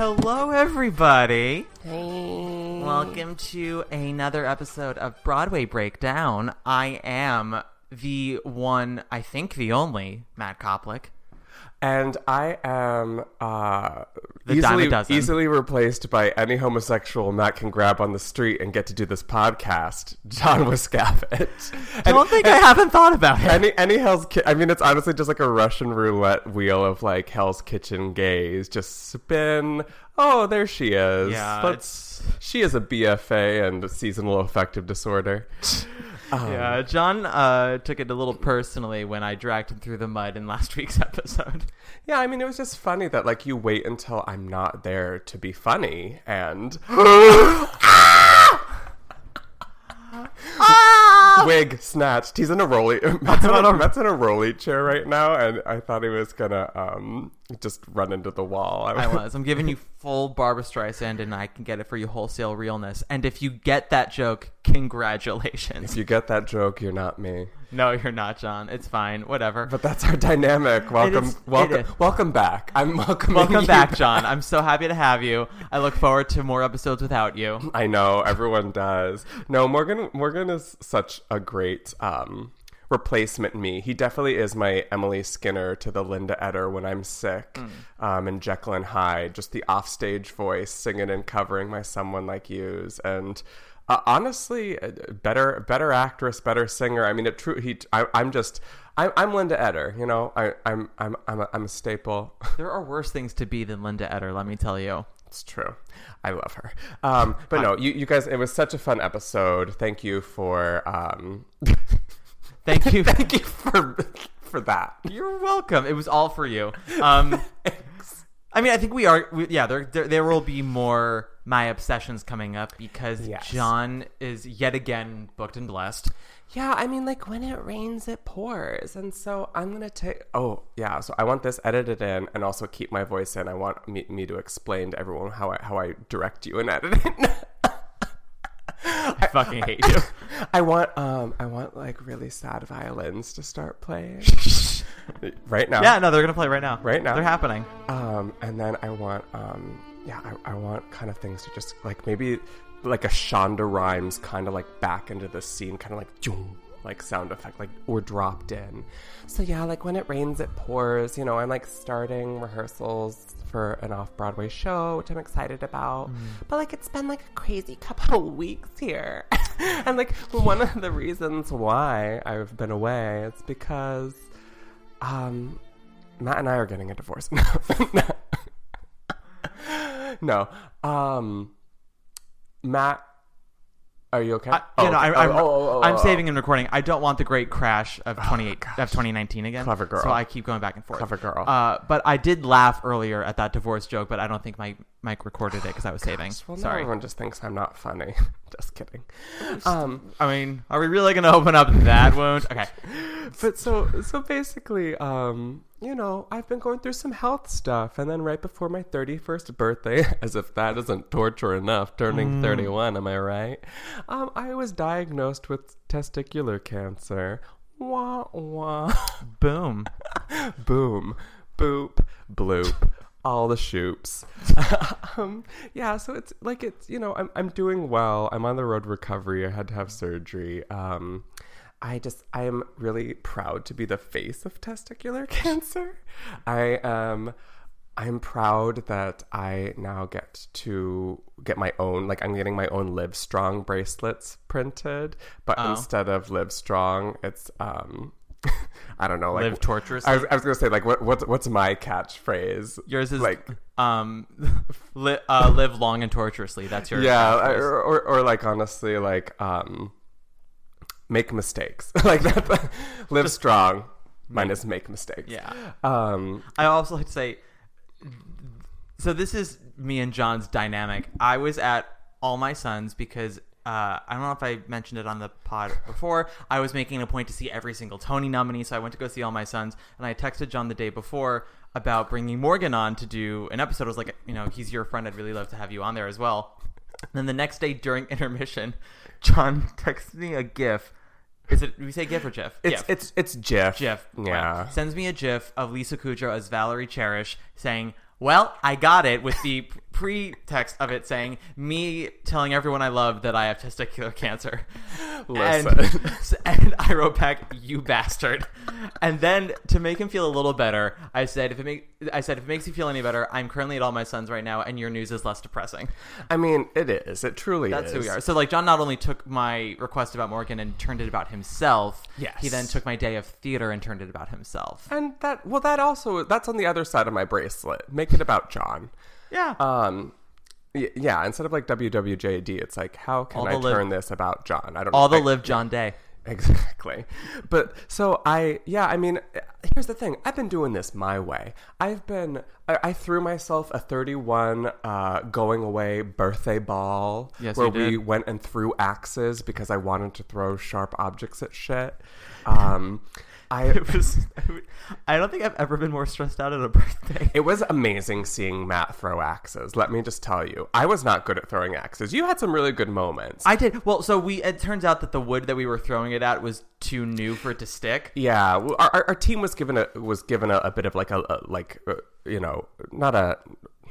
Hello, everybody. Hey. Welcome to another episode of Broadway Breakdown. I am the one, I think the only, Matt Koplik. And I am uh, The dime a easily, easily replaced by any homosexual Matt can grab on the street and get to do this podcast, John Wascavage. I don't think I haven't thought about it. Any any Hell's Ki- I mean, it's honestly just like a Russian roulette wheel of like Hell's Kitchen gays. Just spin. Oh, there she is. Yeah, Let's. She is a BFA and seasonal affective disorder. Um, Yeah, John uh, took it a little personally when I dragged him through the mud in last week's episode. Yeah, I mean, it was just funny that like you wait until I'm not there to be funny, and wig snatched. He's in a rolly. Matt's in a, Matt's in a rolly chair right now, and I thought he was gonna um just run into the wall. I was. I'm giving you full Barbra Streisand, and I can get it for you wholesale realness. And if you get that joke, congratulations. If you get that joke, you're not me. No, you're not, John. It's fine. Whatever. But that's our dynamic. Welcome, is- welcome, welcome back. I'm welcoming Welcome you back, John. I'm so happy to have you. I look forward to more episodes without you. I know everyone does. No, Morgan. Morgan is such a great um, replacement me. He definitely is my Emily Skinner to the Linda Eder when I'm sick, um, and Jekyll and Hyde. Just the offstage voice, singing and covering my "Someone Like You's," and uh, honestly, uh, better, better actress, better singer. I mean, it true. He, I, I'm just. I, I'm Linda Eder, you know. I, I'm, I'm, I'm a, I'm a staple. There are worse things to be than Linda Eder, let me tell you. It's true. I love her. Um, but no, you, you guys, it was such a fun episode. Thank you for um, Thank you. thank you for for that. You're welcome. It was all for you. Um, I mean, I think we are. We, yeah, there, there there will be more my obsessions coming up because Yes. John is yet again booked and blessed. Yeah, I mean, like when it rains, it pours, and so I'm gonna take. Oh, yeah. So I want this edited in, and also keep my voice in. I want me, me to explain to everyone how I how I direct you and edit it. I fucking hate you. I want um I want like really sad violins to start playing right now. Yeah, no, they're gonna play right now. Right now. they're happening. Um, and then I want, um, yeah, I, I want kind of things to just like maybe like a Shonda Rhimes kind of like back into the scene, kind of like joom, like sound effect, like or dropped in. So yeah, like when it rains, it pours. You know, I'm like starting rehearsals for an off Broadway show, which I'm excited about. But like it's been like a crazy couple weeks here, and like one of the reasons why I've been away is because, um, Matt and I are getting a divorce. no. Um Matt are you okay? I, Oh, you know, okay. I, I'm, Oh, oh, oh, I'm oh, saving and recording. I don't want the great crash of 28 of 2019 again. Clever girl. So I keep going back and forth. Clever girl. Uh, but I did laugh earlier at that divorce joke, but I don't think my mic recorded it because I was saving. Well, Sorry. everyone just thinks I'm not funny. just kidding. Um I mean, are we really going to open up that wound? Okay. but so so basically um you know, I've been going through some health stuff. And then right before my 31st birthday, as if that isn't torture enough, turning 31, am I right? Um, I was diagnosed with testicular cancer. Wah, wah. Boom. Boom. Boop. Bloop. All the shoops. um, yeah, so it's like it's you know I'm I'm doing well. I'm on the road recovery. I had to have surgery. Um, I just I am really proud to be the face of testicular cancer. I am I'm proud that I now get to get my own like I'm getting my own Live Strong bracelets printed, but Oh. instead of Live Strong, it's um I don't know like Live torturously? I was, I was gonna say like what what's what's my catchphrase? Yours is like um, li- uh, live long and torturously. That's your yeah, or, or or like honestly like um make mistakes like that. Live strong minus make mistakes. Yeah. Um. I also like to say, so this is me and John's dynamic. I was at All My Sons because uh, I don't know if I mentioned it on the pod before. I was making a point to see every single Tony nominee, so I went to go see All My Sons, and I texted John the day before about bringing Morgan on to do an episode. I was like, you know, he's your friend. I'd really love to have you on there as well. And then the next day during intermission, John texts me a GIF. Is it? We say GIF or GIF? It's GIF. it's it's Jeff. Jeff Yeah. sends me a GIF of Lisa Kudrow as Valerie Cherish saying, "Well, I got it," with the pretext of it saying me telling everyone I love that I have testicular cancer. Listen. And, and I wrote back, "You bastard." And then to make him feel a little better, I said, "If it make I said if it makes you feel any better, I'm currently at all my sons right now, and your news is less depressing." I mean, it is. It truly is That's is. who we are. So like John not only took my request about Morgan and turned it about himself, Yes. he then took my day of theater and turned it about himself. And that well, that also that's on the other side of my bracelet. Make it about John. Yeah. Um. y- Yeah, instead of like WWJD, it's like how can All I live- turn this about John? I don't know. All know. the I- live John Day. Exactly. But so I, yeah, I mean, here's the thing. I've been doing this my way. I've been, I, I threw myself a 31 uh, going away birthday ball Yes, where we went and threw axes because I wanted to throw sharp objects at shit. Um, I, It was. I don't think I've ever been more stressed out at a birthday. it was amazing seeing Matt throw axes. Let me just tell you, I was not good at throwing axes. You had some really good moments. I did well. So we. It turns out that the wood that we were throwing it at was too new for it to stick. Yeah, our, our, our team was given a was given a, a bit of like a, a like uh, you know not a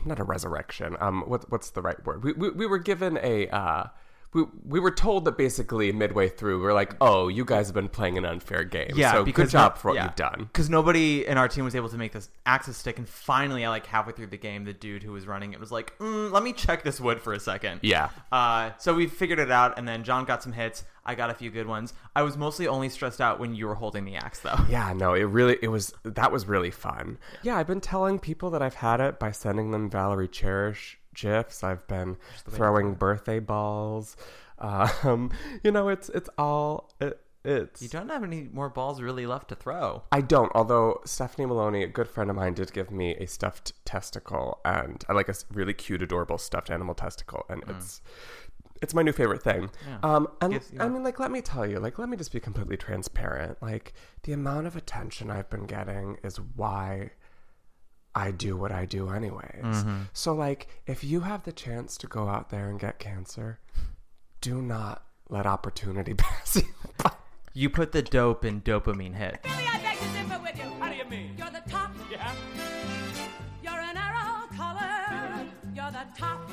not a resurrection. Um, what what's the right word? We we, we were given a uh, we we were told that basically midway through we are like, oh, you guys have been playing an unfair game. Yeah, so good job no- for what yeah. you've done. Because nobody in our team was able to make this axis stick, and finally, I like halfway through the game, the dude who was running it was like, mm, "Let me check this wood for a second. Yeah. Uh, so we figured it out, and then John got some hits. I got a few good ones. I was mostly only stressed out when you were holding the axe, though. Yeah, no, it really it was that was really fun. Yeah, I've been telling people that I've had it by sending them Valerie Cherish gifs. I've been throwing birthday balls. Um, you know, it's it's all it, it's You don't have any more balls really left to throw. I don't. Although Stephanie Maloney, a good friend of mine, did give me a stuffed testicle, and I like a really cute, adorable stuffed animal testicle, and it's it's my new favorite thing. Um, and Gives you I mean, like, let me tell you, like, let me just be completely transparent. Like, the amount of attention I've been getting is why. I do what I do anyways. Mm-hmm. So like if you have the chance to go out there and get cancer, do not let opportunity pass you by. You put the dope in dopamine hit. I beg to differ with you. How do you mean? You're the top. Yeah. You're an arrow color. You're the top.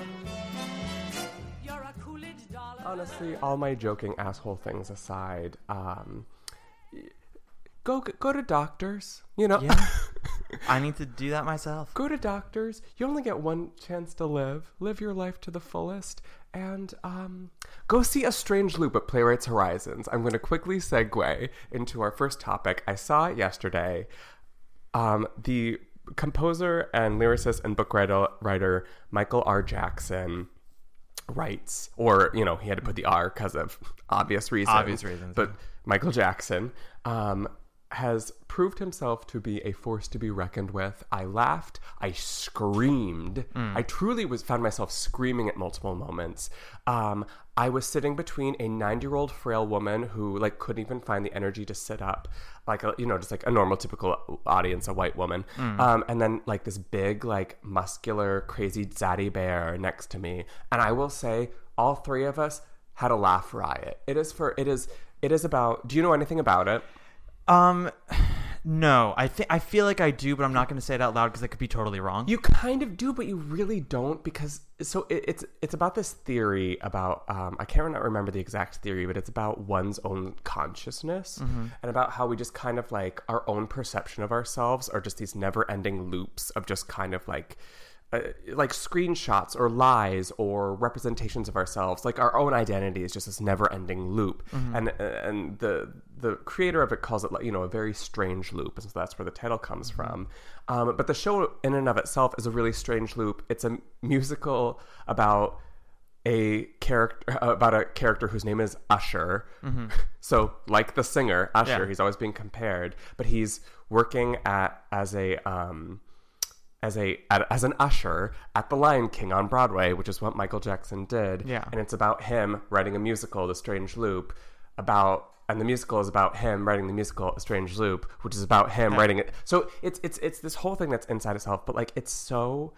You're a Coolidge dollar. honestly, all my joking asshole things aside, um, go go to doctors. You know, Yeah. I need to do that myself. go to doctors. You only get one chance to live. Live your life to the fullest, and um, go see a strange loop at Playwrights Horizons. I'm going to quickly segue into our first topic. I saw it yesterday. Um, the composer and lyricist and book writer, writer Michael R. Jackson writes, or you know, he had to put the R because of obvious reasons. Obvious reasons, But Michael Jackson um, has proved himself to be a force to be reckoned with. I laughed, I screamed. I truly was found myself screaming at multiple moments. Um, I was sitting between a 90-year-old frail woman who like couldn't even find the energy to sit up, like a, you know, just like a normal typical audience, a white woman. Um, and then like this big like muscular crazy zaddy bear next to me. And I will say all three of us had a laugh riot. It is for it is it is about do you know anything about it? Um, no, I think I feel like I do, but I'm not going to say it out loud because I could be totally wrong. You kind of do, but you really don't because so it, it's it's about this theory about um, I can't remember the exact theory, but it's about one's own consciousness and about how we just kind of like our own perception of ourselves are just these never-ending loops of just kind of like. Uh, like screenshots or lies or representations of ourselves like our own identity is just this never-ending loop and and the the creator of it calls it like you know a very strange loop and so that's where the title comes from um, but the show in and of itself is a really strange loop it's a musical about a character about a character whose name is Usher. So, like the singer Usher, Yeah. he's always being compared, but he's working at as a um, as a as an usher at the Lion King on Broadway, which is what Michael Jackson did. Yeah. and it's about him writing a musical, The Strange Loop, about. And the musical is about him writing the musical A Strange Loop, which is about him writing it. So it's it's it's this whole thing that's inside itself, but like it's so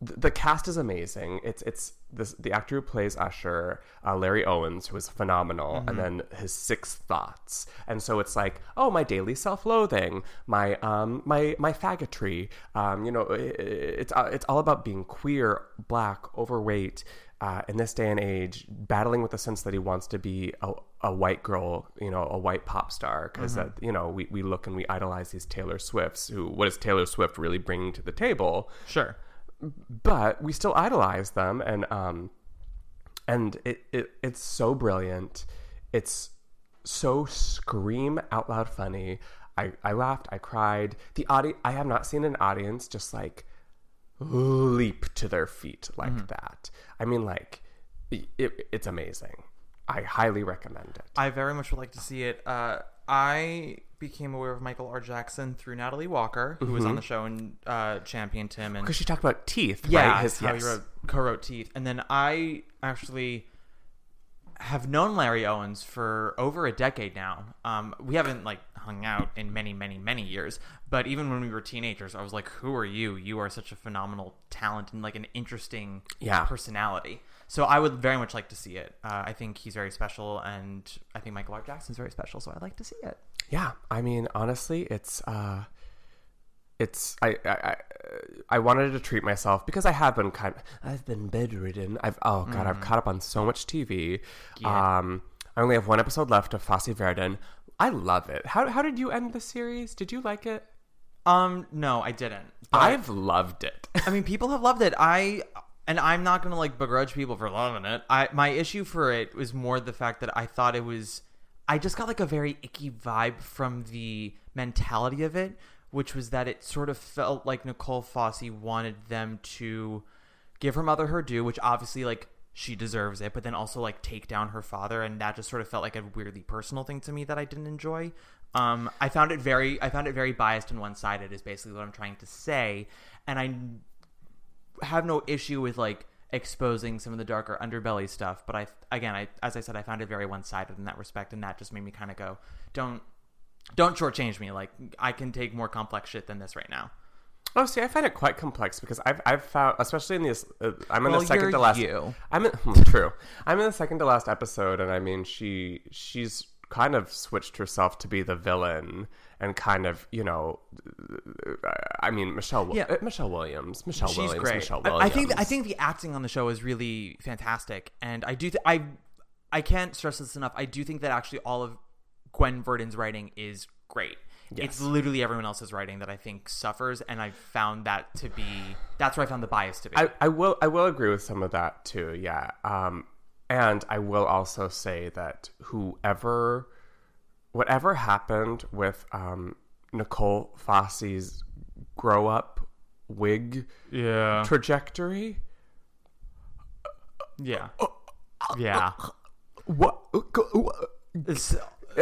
the cast is amazing. It's it's this the actor who plays Usher, uh, Larry Owens, who is phenomenal, and then his six thoughts. And so it's like, oh, my daily self-loathing, my um my my faggotry. Um, you know, i- i- it's uh, it's all about being queer, black, overweight. Uh, in this day and age, battling with the sense that he wants to be a, a white girl, you know, a white pop star, because that you know we, we look and we idolize these Taylor Swifts. Who what is Taylor Swift really bringing to the table? Sure. but we still idolize them and um and it, it it's so brilliant it's so scream out loud funny i i laughed i cried the audience i have not seen an audience just like leap to their feet like that i mean like it, it's amazing i highly recommend it I very much would like to see it. Uh, I became aware of Michael R. Jackson through Natalie Walker, who was on the show and uh, championed him. And because she talked about teeth yeah, right His- how yes. he wrote, co-wrote Teeth. And then I actually have known Larry Owens for over a decade now. Um, we haven't like hung out in many, many, many years, but even when we were teenagers, I was like, "Who are you? You are such a phenomenal talent and like an interesting Yeah. personality." So I would very much like to see it. Uh, I think he's very special, and I think Michael R. Jackson's very special. So I'd like to see it. yeah i mean honestly it's uh it's I, I I I wanted to treat myself because I have been kind of I've been bedridden. I've oh god I've caught up on so much TV. Um, I only have one episode left of Fosse Verdon. I love it. How how did you end the series? Did you like it? Um, no, I didn't. I've loved it. I mean, people have loved it. I and I'm not gonna like begrudge people for loving it. I my issue for it was more the fact that I thought it was. I just got like a very icky vibe from the mentality of it, which was that it sort of felt like Nicole Fosse wanted them to give her mother her due, which obviously like she deserves it, but then also like take down her father, and that just sort of felt like a weirdly personal thing to me that I didn't enjoy. Um, I found it very, I found it very biased and one sided. Is basically what I'm trying to say, and I have no issue with like exposing some of the darker underbelly stuff but i again i as i said i found it very one-sided in that respect and that just made me kind of go don't don't shortchange me like i can take more complex shit than this right now Oh, see, I find it quite complex because I've I've found, especially in this, uh, I'm in Well, the second to last. you. I'm in, true. I'm in the second to last episode, and I mean, she she's kind of switched herself to be the villain, and kind of, you know, I mean, Michelle, Yeah. uh, Michelle Williams, Michelle she's Williams, great Michelle I- Williams. I, think I think the acting on the show is really fantastic and i do th- i i can't stress this enough i do think that actually all of gwen verdon's writing is great it's literally everyone else's writing that i think suffers and i found that to be that's where i found the bias to be I, I will I will agree with some of that too. Yeah. Um, and I will also say that whoever, whatever happened with um, Nicole Fosse's grow up wig yeah trajectory. yeah uh, uh, uh, yeah What?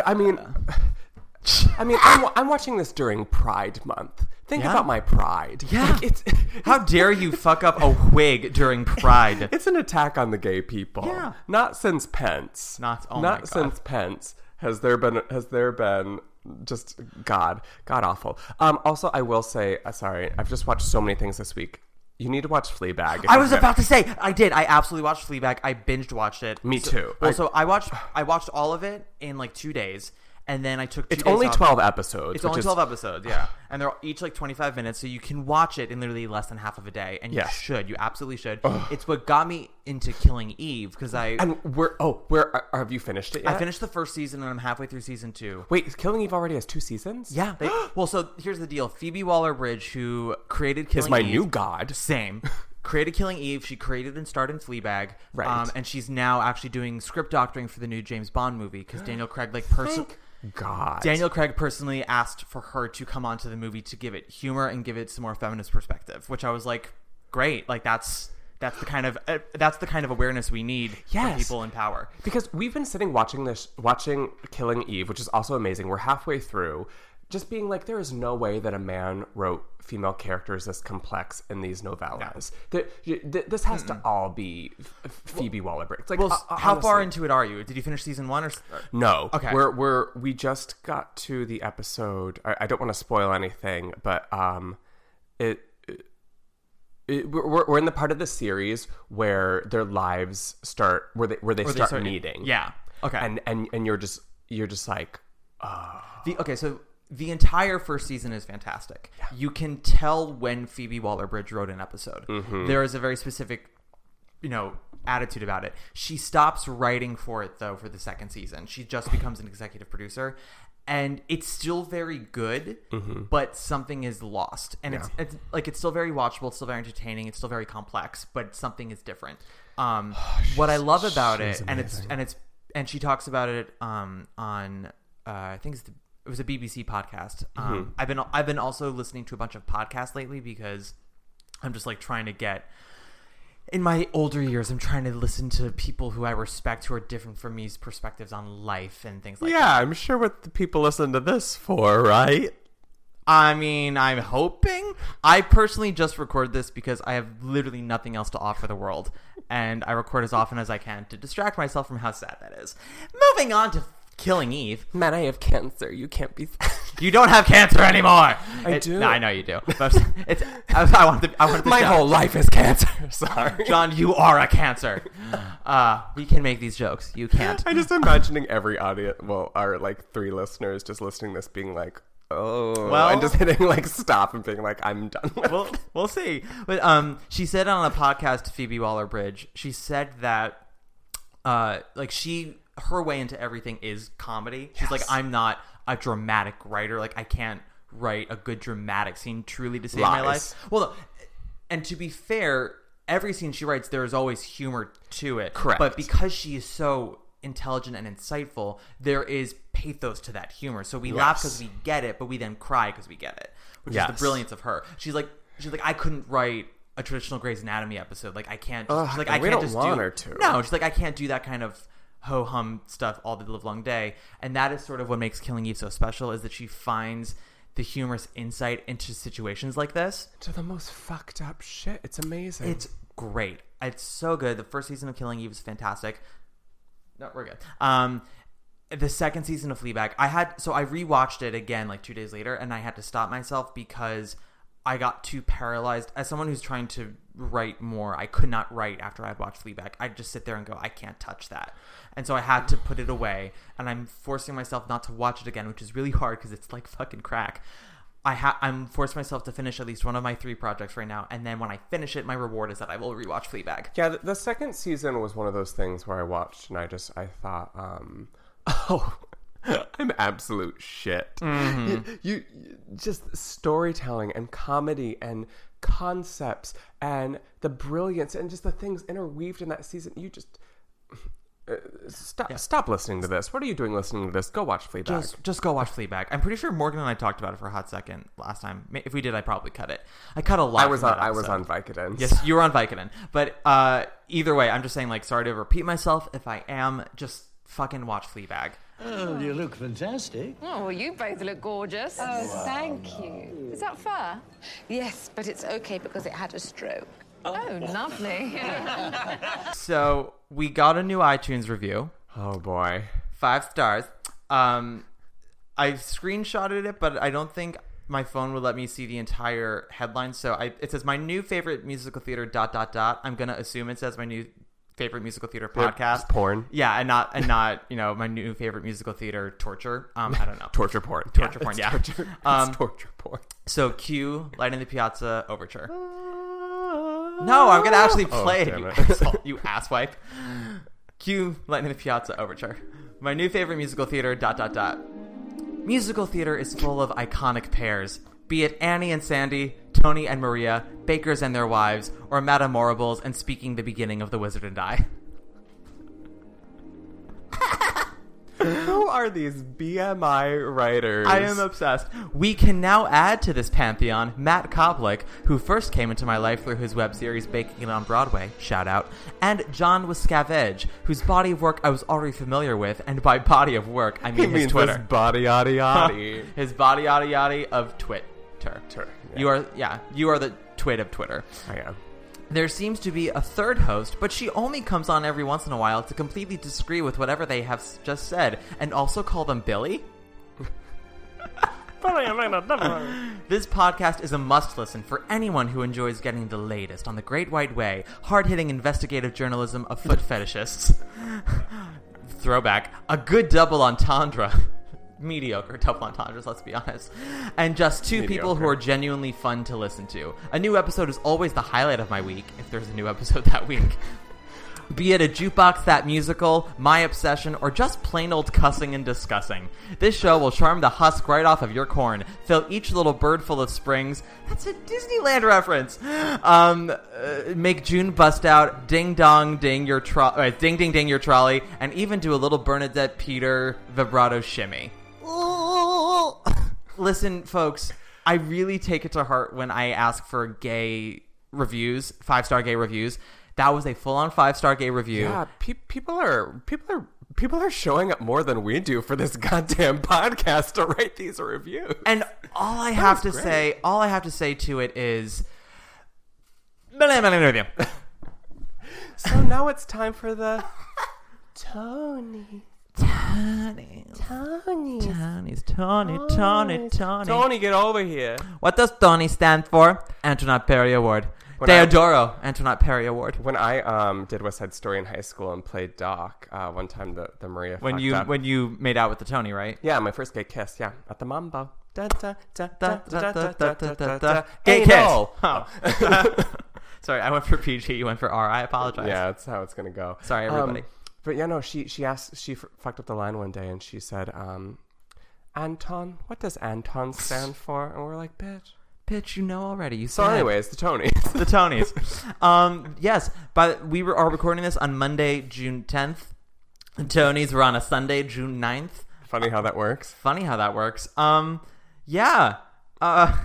I mean, I mean, I'm, I'm watching this during Pride Month. Think Yeah. about my pride. Yeah. Like, it's How dare you fuck up a wig during Pride? it's an attack on the gay people. Yeah. Not since Pence. Not- oh my not since Pence has there been has there been just God God awful. Um. Also, I will say, uh, sorry, I've just watched so many things this week. You need to watch Fleabag. I was about to say I did. I absolutely watched Fleabag. I binged watched it. Me So- too. Well, I- so I watched I watched all of it in like two days, and then I took. Two It's only off. twelve episodes. It's only is- twelve episodes, yeah, and they're each like twenty five minutes, so you can watch it in literally less than half of a day, and Yes. you should. You absolutely should. It's what got me into Killing Eve because I And where? Oh, where are, have you finished it? Yet? I finished the first season and I'm halfway through season two. Wait, Killing Eve already has two seasons. Yeah. They, well, so here's the deal: Phoebe Waller-Bridge, who created Killing Eve is my Eve, new god. Same. created Killing Eve. She created and starred in Fleabag. Right. Um, and she's now actually doing script doctoring for the new James Bond movie because Daniel Craig, like, person. God. Daniel Craig personally asked for her to come onto the movie to give it humor and give it some more feminist perspective, which I was like, great. Like that's that's the kind of uh, that's the kind of awareness we need for people in power. because we've been sitting watching this, watching Killing Eve, which is also amazing. We're halfway through, just being like, there is no way that a man wrote female characters as complex in these novellas. That- y- th- this has to all be Phoebe Waller-Bridge. Like, Well, uh, how far into it are you? Did you finish season one or? No. Okay. We're we're we just got to the episode. I, I don't want to spoil anything, but um, it. It, we're, we're- we're in the part of the series where their lives start where they where they, Or they start, start- meeting. Yeah. Okay. And and and you're just you're just like oh. The, okay, so the entire first season is fantastic. You can tell when Phoebe Waller-Bridge wrote an episode. Mm-hmm. There is a very specific, you know, attitude about it. She stops writing for it though for the second season. She just becomes an executive producer, and it's still very good, but something is lost. And it's, it's like it's still very watchable. It's still very entertaining. It's still very complex, but something is different. Um, what I love about it, and it's and it's and she talks about it um, on uh, I think it's the, it was a BBC podcast. Um, I've been I've been also listening to a bunch of podcasts lately because I'm just like trying to get in my older years. I'm trying to listen to people who I respect who are different from me's perspectives on life and things like that. yeah. I'm sure what the people listen to this for, right? I mean, I'm hoping. I personally just record this because I have literally nothing else to offer the world, and I record as often as I can to distract myself from how sad that is. Moving on to Killing Eve. Man, I have cancer. You can't be. You don't have cancer anymore. I do. No, I know you do. But it's. I, I want to. I want to. My whole life is cancer. Sorry. John, you are a cancer. Uh, we can make these jokes. You can't. I'm just imagining every audience, well, our like three listeners just listening this being like, oh, Well- and just hitting like stop and being like, I'm done with we'll, it. we'll see. But um, she said on a podcast Phoebe Waller Bridge, she said that uh, like she her way into everything is comedy. She's like, I'm not a dramatic writer. Like I can't write a good dramatic scene truly to save my life. Well, no, and to be fair, every scene she writes, there is always humor to it. Correct. But because she is so intelligent and insightful, there is pathos to that humor. So we laugh because we get it, but we then cry because we get it, which is the brilliance of her. She's like, she's like, I couldn't write a traditional Grey's Anatomy episode. Like I can't. Ugh, she's like, I we can't just want do. her to. No, she's like, I can't do that kind of ho hum stuff all the live long day. And that is sort of what makes Killing Eve so special is that she finds the humorous insight into situations like this. To the most fucked up shit. It's amazing. It's great. It's so good. The first season of Killing Eve is fantastic. No, we're good. Um, the second season of Fleabag, I had so I rewatched it again like two days later, and I had to stop myself because I got too paralyzed. As someone who's trying to write more, I could not write after I'd watched Fleabag. I'd just sit there and go, I can't touch that, and so I had to put it away. And I'm forcing myself not to watch it again, which is really hard because it's like fucking crack. I ha- I'm forcing myself to finish at least one of my three projects right now, and then when I finish it, my reward is that I will rewatch Fleabag. yeah, the, the second season was one of those things where I watched and I just, I thought, um, oh, I'm absolute shit. You, you, you- just storytelling and comedy and concepts and the brilliance and just the things interweaved in that season. You just uh, stop. Stop listening to this. What are you doing listening to this? Go watch Fleabag. Just, just go watch Fleabag. I'm pretty sure Morgan and I talked about it for a hot second last time. If we did, I probably cut it. I cut a lot. I was on. I was on Vicodin. Yes, you were on Vicodin. But uh, either way, I'm just saying, like, sorry to repeat myself. If I am, just fucking watch Fleabag. Oh, you look fantastic. Oh, well, you both look gorgeous. Oh, thank you. Is that fur? Yes, but it's okay because it had a stroke. Oh, lovely. So we got a new iTunes review. Oh boy. Five stars. Um, I screenshotted it, but I don't think my phone would let me see the entire headline. So I, it says my new favorite musical theater dot dot dot. I'm gonna assume it says my new favorite musical theater podcast. porn. Yeah, and not and not you know my new favorite musical theater torture. Um, I don't know. Torture porn. Torture Yeah, porn. Yeah. torture- Um, torture porn. So cue Light in the Piazza overture. No, I'm gonna actually Oh, play it. You, it. asshole, you asswipe. Cue Light in the Piazza overture. My new favorite musical theater. Dot dot dot. Musical theater is full of iconic pairs. Be it Annie and Sandy, Tony and Maria, Bakers and their wives, or Madame Morribles and speaking the beginning of The Wizard and I. Who are these BMI writers? I am obsessed. We can now add to this pantheon Matt Koplik, who first came into my life through his web series Baking It on Broadway, shout out, and John Wascavage, whose body of work I was already familiar with, and by body of work I He mean his means Twitter. this body yaddy yaddy. his body yada yada of Twitter. Twitter, yeah. You are yeah, you are the twit of Twitter. I am. There seems to be a third host, but she only comes on every once in a while to completely disagree with whatever they have just said, and also call them Billy. This podcast is a must listen for anyone who enjoys getting the latest on the Great White Way, hard hitting investigative journalism of foot fetishists. Throwback, a good double entendre. Mediocre double entendres, let's be honest. And just two people who are genuinely fun to listen to. A new episode is always the highlight of my week, if there's a new episode that week. Be it a jukebox, that musical, my obsession, or just plain old cussing and discussing. This show will charm the husk right off of your corn, fill each little bird full of springs. That's a Disneyland reference. Um, uh, make June bust out, ding dong ding your tro- uh, ding ding ding your trolley, and even do a little Bernadette Peter vibrato shimmy. Listen, folks, I really take it to heart when I ask for gay reviews, five star gay reviews. That was a full on five star gay review. Yeah, pe- people are people are people are showing up more than we do for this goddamn podcast to write these reviews. And all I That have to great. say, all I have to say to it is, So now it's time for the Tony. Tony. Tony. Tony, Tony, Tony, Tony. Tony, get over here. What does Tony stand for? Antoinette Perry Award. When Deodoro, I, Antoinette Perry Award. When I um, did West Side Story in high school and played Doc, uh, one time the, the Maria when you up. when you made out with the Tony, right? Yeah, my first gay kiss. Yeah, at the Mambo. Gay kiss. Oh. Oh. Sorry, I went for PG. You went for R. I apologize. Yeah, that's how it's gonna go. Sorry, um, everybody. Um, but yeah, no, she she asked she f- fucked up the line one day and she said, um, "Anton, what does Anton stand for?" And we're like, "Bitch." Bitch, you know already. You So, said. anyways, the Tonys. the Tonys. Um, yes, but we were, are recording this on Monday, June 10th. The Tonys were on a Sunday, June 9th. Funny how that works. Funny how that works. Um, yeah. Uh,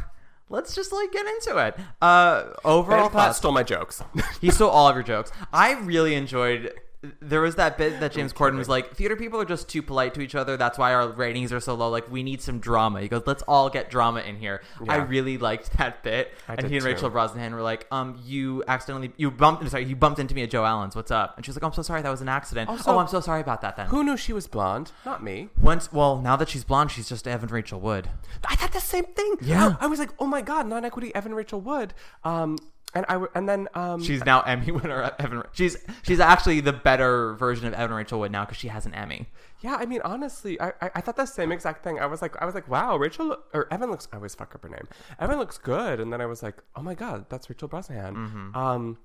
let's just like get into it. Uh, overall Platt thoughts. stole my jokes. he stole all of your jokes. I really enjoyed. There was that bit that James Corden was like, "Theater people are just too polite to each other. That's why our ratings are so low. Like, we need some drama." He goes, "Let's all get drama in here." I really liked that bit. I and he and too. Rachel Brosnahan were like, "Um, you accidentally you bumped sorry you bumped into me at Joe Allen's. What's up?" And she's like, "I'm so sorry. That was an accident. Also- oh, I'm so sorry about that." Then Who knew she was blonde? Not me. once well now that she's blonde, she's just Evan Rachel Wood. I thought the same thing. Yeah. I, I was like, oh my god, non-equity Evan Rachel Wood. Um, and I and then um, She's now Emmy winner. Evan. She's she's actually the better version of Evan Rachel Wood now because she has an Emmy. yeah. I mean, honestly, I, I I thought the same exact thing. I was like, I was like, wow, Rachel or Evan looks. I always fuck up her name. Evan looks good, and then I was like, oh my god, that's Rachel Brosnahan. Mm-hmm. Um,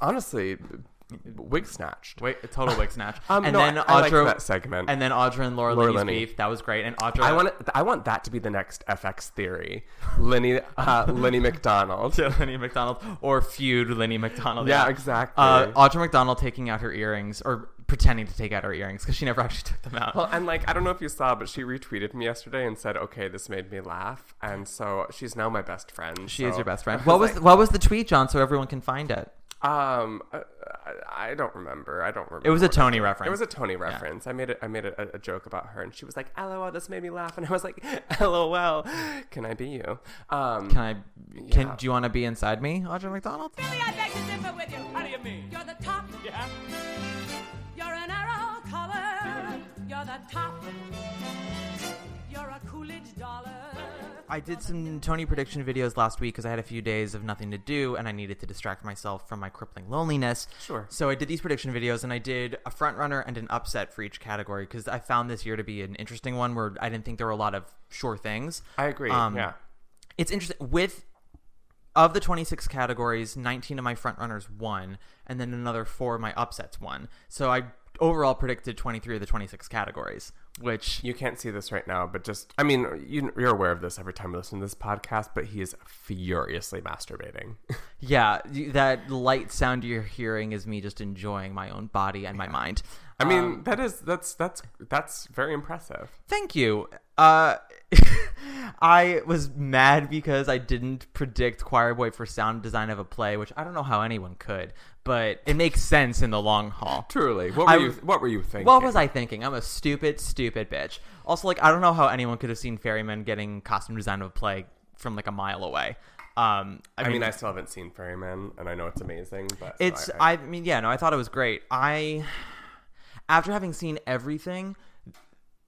honestly, wig snatched. Wait, a total wig snatch. Um, and no, then I- I Audra, that segment. And then Audra and Laura, Laura Linney's Linney. beef. That was great. And Audra, I want it, I want that to be the next FX theory. Lenny uh, Lenny McDonald. to Lenny McDonald or feud Lenny McDonald. Yeah, exactly. Uh, Audra McDonald taking out her earrings or pretending to take out her earrings because she never actually took them out. Well, and like I don't know if you saw, but she retweeted me yesterday and said, "Okay, this made me laugh," and so she's now my best friend. she is your best friend. What was like, what was the tweet, John, so everyone can find it? Um, uh, I don't remember. I don't remember. It was a Tony happened. reference. It was a Tony reference. I made it. I made a, a joke about her, and she was like, "LOL, this made me laugh," and I was like, "LOL, can I be you?" Um, Can I? Can yeah. do you want to be inside me, Audrey McDonald? Billy, I beg to differ with you. How do you mean? You're the top. Yeah. You're an arrow color. You're the top. You're a Coolidge dollar. I did some Tony prediction videos last week because I had a few days of nothing to do and I needed to distract myself from my crippling loneliness. Sure. So I did these prediction videos and I did a front runner and an upset for each category because I found this year to be an interesting one where I didn't think there were a lot of sure things. I agree. Um, yeah. It's interesting with of the 26 categories, 19 of my front runners won, and then another four of my upsets won. So I overall predicted 23 of the 26 categories, which You can't see this right now, but just I mean, you, you're aware of this every time you listen to this podcast. But he is furiously masturbating. yeah, that light sound you're hearing is me just enjoying my own body and my mind. I mean, Um, that is that's that's that's very impressive. Thank you. Uh, I was mad because I didn't predict Choir Boy for sound design of a play, which I don't know how anyone could, but it makes sense in the long haul. Truly, what were I- you what were you thinking? What was I thinking? I'm a stupid, stupid bitch. Also, like, I don't know how anyone could have seen Ferryman getting costume design of a play from like a mile away. Um, I, I mean, I still haven't seen Ferryman, and I know it's amazing, but it's I, I, mean yeah no i thought it was great i after having seen everything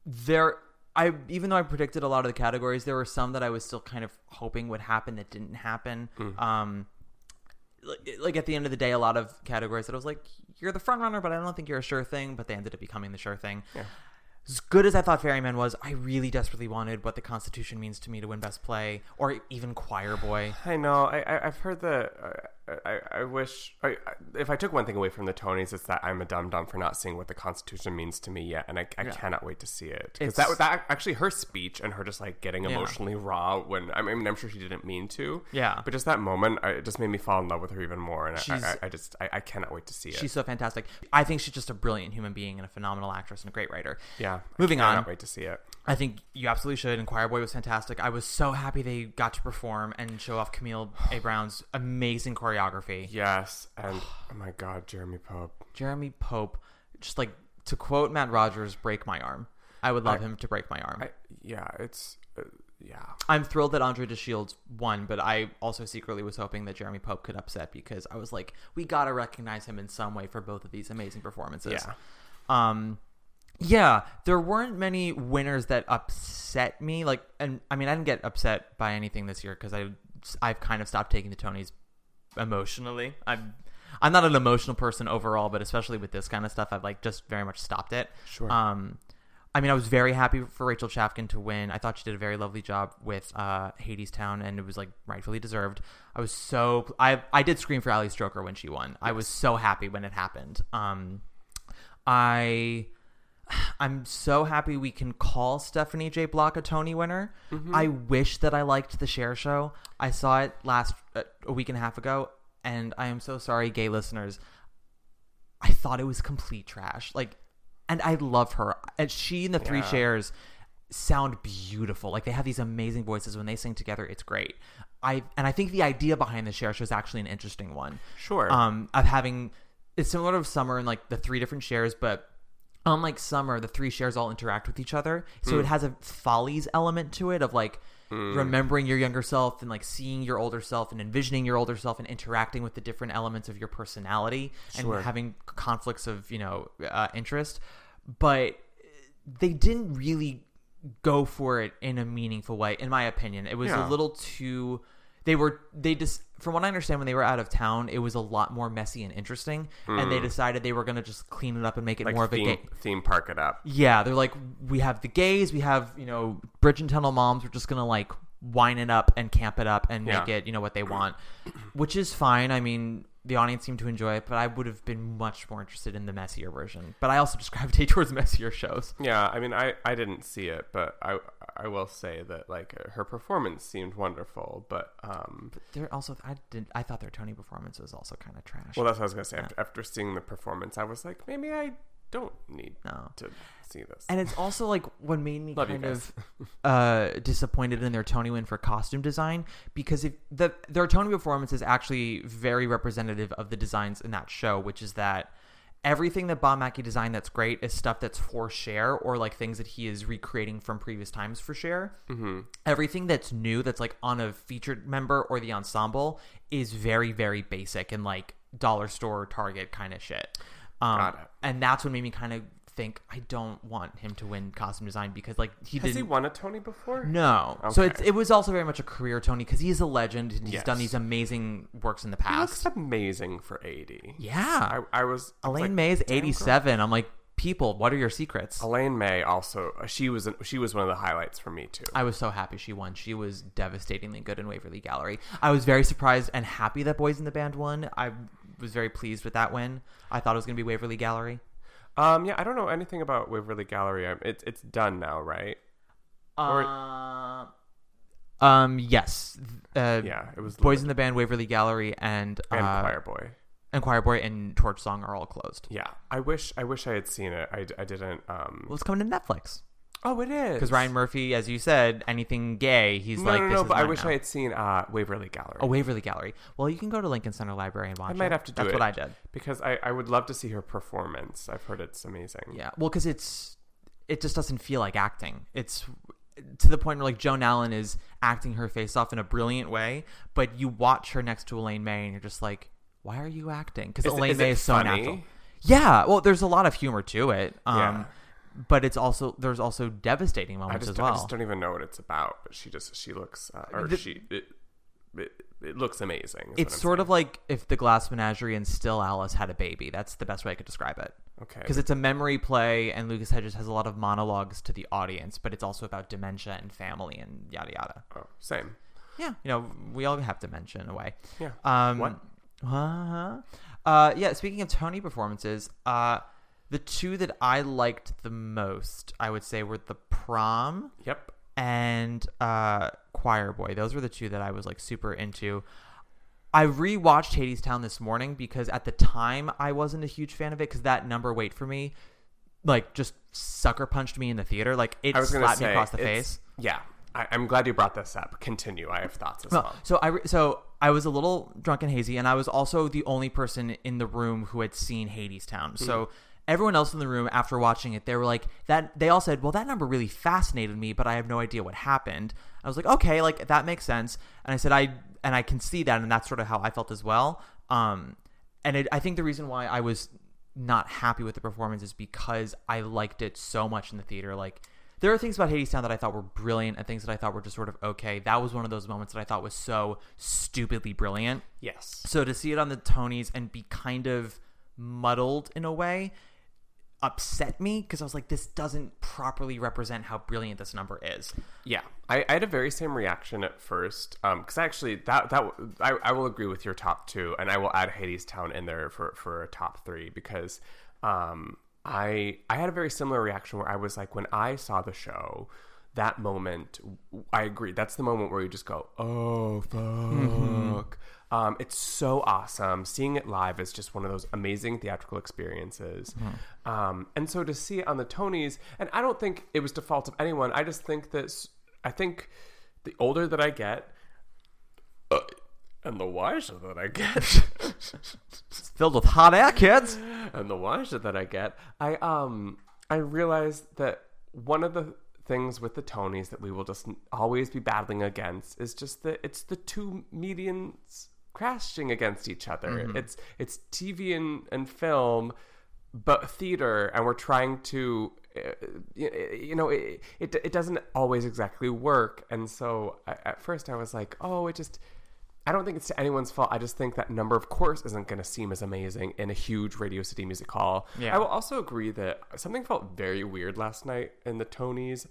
there i even though i predicted a lot of the categories there were some that i was still kind of hoping would happen that didn't happen Mm. um like, like at the end of the day a lot of categories that i was like you're the front runner but i don't think you're a sure thing but they ended up becoming the sure thing Yeah. as good as I thought Ferryman was, I really desperately wanted what the Constitution means to me to win Best Play, or even Choir Boy. I know. I, I I've heard the. I, I, I wish. I, if I took one thing away from the Tonys, it's that I'm a dumb dum for not seeing what the Constitution means to me yet, and I, I Yeah. cannot wait to see it. Because that that actually her speech and her just like getting Yeah. emotionally raw when I mean I'm sure she didn't mean to. Yeah. But just that moment, I, it just made me fall in love with her even more, and I, I, I just I, I cannot wait to see it. She's so fantastic. I think she's just a brilliant human being and a phenomenal actress and a great writer. yeah. Moving on. I cannot on. Wait to see it. I think you absolutely should. And Choir Boy was fantastic. I was so happy they got to perform and show off Camille A. Brown's amazing choreography. Yes, and oh my God, Jeremy Pope. Jeremy Pope, just like to quote Matt Rogers, break my arm. I would love I- him to break my arm. I, yeah, it's uh, yeah. I'm thrilled that Andre DeShields won, but I also secretly was hoping that Jeremy Pope could upset because I was like, we gotta recognize him in some way for both of these amazing performances. Yeah. Um, yeah, there weren't many winners that upset me. Like, and I mean, I didn't get upset by anything this year because I I've kind of stopped taking the Tonys emotionally. I'm I'm not an emotional person overall, but especially with this kind of stuff, I've like just very much stopped it. Sure. Um, I mean, I was very happy for Rachel Chavkin to win. I thought she did a very lovely job with uh, Hadestown, and it was like rightfully deserved. I was so I I did scream for Ali Stroker when she won. I was so happy when it happened. Um, I I'm so happy we can call Stephanie J. Block a Tony winner. Mhm. I wish that I liked the Cher Show. I saw it last uh, a week and a half ago, and I am so sorry, gay listeners. I thought it was complete trash. Like, and I love her. And she and the three Yeah. Chers sound beautiful. Like they have these amazing voices when they sing together. It's great. I and I think the idea behind the Cher show is actually an interesting one. Sure. Um, of having it's similar to Summer and like the three different Chers, but unlike Summer, the three Chers all interact with each other. So Mm. it has a follies element to it of like Mm. remembering your younger self and like seeing your older self and envisioning your older self and interacting with the different elements of your personality Sure. and having conflicts of you know uh, interest. But they didn't really go for it in a meaningful way, in my opinion. It was Yeah. a little too. They were they just from what I understand when they were out of town, it was a lot more messy and interesting, and they Mm. decided they were going to just clean it up and make it Like more of a theme, gay. theme park it up. Yeah, they're like, we have the gays, we have you know Bridge and Tunnel moms. We're just gonna like wine it up and camp it up and make it you know what they want, which is fine. I mean, the audience seemed to enjoy it, but I would have been much more interested in the messier version. But I also just gravitate towards messier shows. Yeah, I mean, I, I didn't see it, but I I will say that like her performance seemed wonderful, but um, They're also I did I thought their Tony performance was also kind of trash. well, that's what I was gonna say. After, after seeing the performance, I was like, maybe I don't need No. to see this. And it's also like what made me Love kind of uh, disappointed in their Tony win for costume design because if the their Tony performance is actually very representative of the designs in that show, which is that everything that Bob Mackie designed that's great is stuff that's for Cher or like things that he is recreating from previous times for Cher. Mhm. Everything that's new that's like on a featured member or the ensemble is very very basic and like dollar store Target kind of shit. Um, Got it. And that's what made me kind of think I don't want him to win costume design because like he Has didn't he won a Tony before? no. So Okay. it's, it was also very much a career Tony because he's a legend. and He's Yes. done these amazing works in the He past. looks amazing for 80. Yeah. I, I was Elaine like, May is 87. I'm like, people, what are your secrets? Elaine May also she was she was one of the highlights for me too. I was so happy she won. She was devastatingly good in Waverly Gallery. I was very surprised and happy that Boys in the Band won. I was very pleased with that win. I thought it was going to be Waverly Gallery. Um, yeah, I don't know anything about Waverly Gallery. It's it's done now, right? Or- Uh, um, yes. Uh, Yeah, it was Boys in the Band, Waverly Gallery, and And uh, Choir Boy. and Choir Boy and Torch Song are all closed. Yeah, I wish I wish I had seen it. I, I didn't. Um, Well, it's coming to Netflix. Oh, it is Because Ryan Murphy, as you said, anything gay, he's No, like, no, this no. is But I wish now. I had seen uh, Waverly Gallery. Oh, Waverly Gallery. Well, you can go to Lincoln Center Library and watch I it. might have to do That's it. what I did. because I, I would love to see her performance. I've heard it's amazing. Yeah. Well, because it's it just doesn't feel like acting. It's to the point where like Joan Allen is acting her face off in a brilliant way, but you watch her next to Elaine May and you're just like, why are you acting? Because Elaine is May it is so funny? natural. Yeah. Well, there's a lot of humor to it. Um, Yeah. But it's also there's also devastating I moments just, as well. I just don't even know what it's about. But she just she looks uh, or The- she it, it, it looks amazing. it's sort saying. of like if the Glass Menagerie and Still Alice had a baby. That's the best way I could describe it. Okay. Because it's a memory play, and Lucas Hedges has a lot of monologues to the audience, but it's also about dementia and family and yada yada. oh, same. Yeah, you know, we all have dementia in a way. Yeah. Um, What? Uh-huh. Uh, yeah. Speaking of Tony performances, uh, the two that I liked the most, I would say, were the prom Yep. and uh, Choir Boy. Those were the two that I was like super into. I rewatched Hadestown this morning because at the time I wasn't a huge fan of it because that number wait for me, like just sucker punched me in the theater. Like it slapped say me across the face. Yeah, I, I'm glad you brought this up. Continue. I have thoughts as Well, well. so I so I was a little drunk and hazy, and I was also the only person in the room who had seen Hadestown. So everyone else in the room, after watching it, they were like that. They all said, "Well, that number really fascinated me, but I have no idea what happened." I was like, "Okay, like that makes sense." And I said, "I and I can see that, and that's sort of how I felt as well." Um, and it, I think the reason why I was not happy with the performance is because I liked it so much in the theater. Like there are things about Hadestown that I thought were brilliant and things that I thought were just sort of okay. That was one of those moments that I thought was so stupidly brilliant. Yes. So to see it on the Tonys and be kind of muddled in a way upset me because I was like, this doesn't properly represent how brilliant this number is. Yeah, I, I had a very same reaction at first because actually that that I, I will agree with your top two, and I will add Hadestown in there for for a top three because um, I I had a very similar reaction where I was like when I saw the show. That moment, I agree. That's the moment where you just go, "Oh fuck!" Mhm. Um, it's so awesome. Seeing it live is just one of those amazing theatrical experiences. Um, and so to see it on the Tonys, and I don't think it was the fault of anyone. I just think that I think the older that I get, uh, and the wiser that I get, It's filled with hot air, kids. and the wiser that I get, I um I realized that one of the things with the Tonys that we will just always be battling against is just that it's the two medians crashing against each other. Mhm. It's it's TV and, and film, but theater, and we're trying to. uh, y- You know, it, it it doesn't always exactly work, and so I, at first I was like, "Oh, it just I don't think it's to anyone's fault. I just think that number, of course, isn't going to seem as amazing in a huge Radio City Music Hall. Yeah. I will also agree that something felt very weird last night in the Tonys,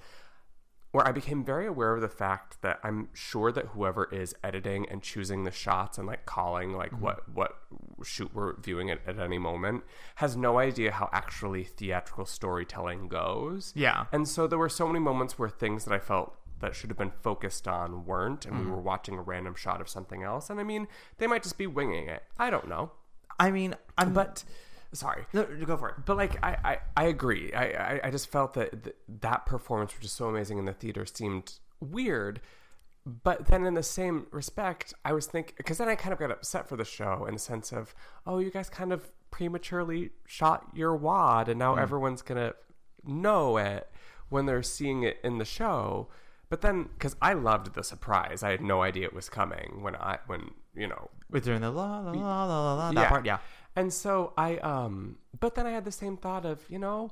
where I became very aware of the fact that I'm sure that whoever is editing and choosing the shots and like calling like Mhm. what what shoot we're viewing it at any moment has no idea how actually theatrical storytelling goes. Yeah. And so there were so many moments where things that I felt that should have been focused on weren't, and we Mhm. were watching a random shot of something else. And I mean, they might just be winging it. I don't know. I mean, I'm but sorry, no, go for it. But like, I I, I agree. I, I I just felt that th- that performance, which is so amazing in the theater, seemed weird. But then, in the same respect, I was thinking because then I kind of got upset for the show in the sense of, oh, you guys kind of prematurely shot your wad and now Mm. everyone's going to know it when they're seeing it in the show. But then, because I loved the surprise, I had no idea it was coming when I, when, you know, With during the la la la la la la that part, yeah. And so I um but then I had the same thought of, you know,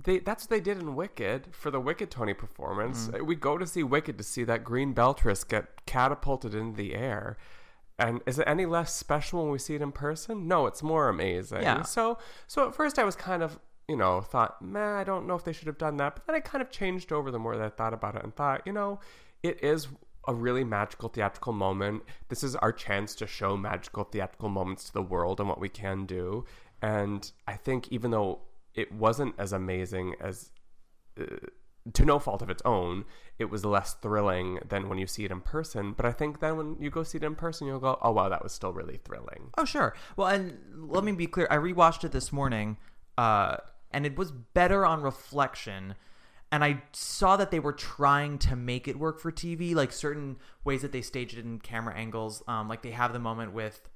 they that's what they did in Wicked for the Wicked Tony performance. Mm-hmm. We go to see Wicked to see that green Beltris get catapulted into the air. And is it any less special when we see it in person? No, it's more amazing. Yeah. So so at first I was kind of you know, thought, man, I don't know if they should have done that. But then I kind of changed over the more that I thought about it and thought, you know, it is a really magical theatrical moment. This is our chance to show magical theatrical moments to the world and what we can do. And I think even though it wasn't as amazing as uh, to no fault of its own, it was less thrilling than when you see it in person. But I think then when you go see it in person, you'll go, oh wow, that was still really thrilling. Oh, sure. Well, and let me be clear. I rewatched it this morning, uh, and it was better on reflection. And I saw that they were trying to make it work for TV, like certain ways that they staged it in camera angles. Um, like they have the moment with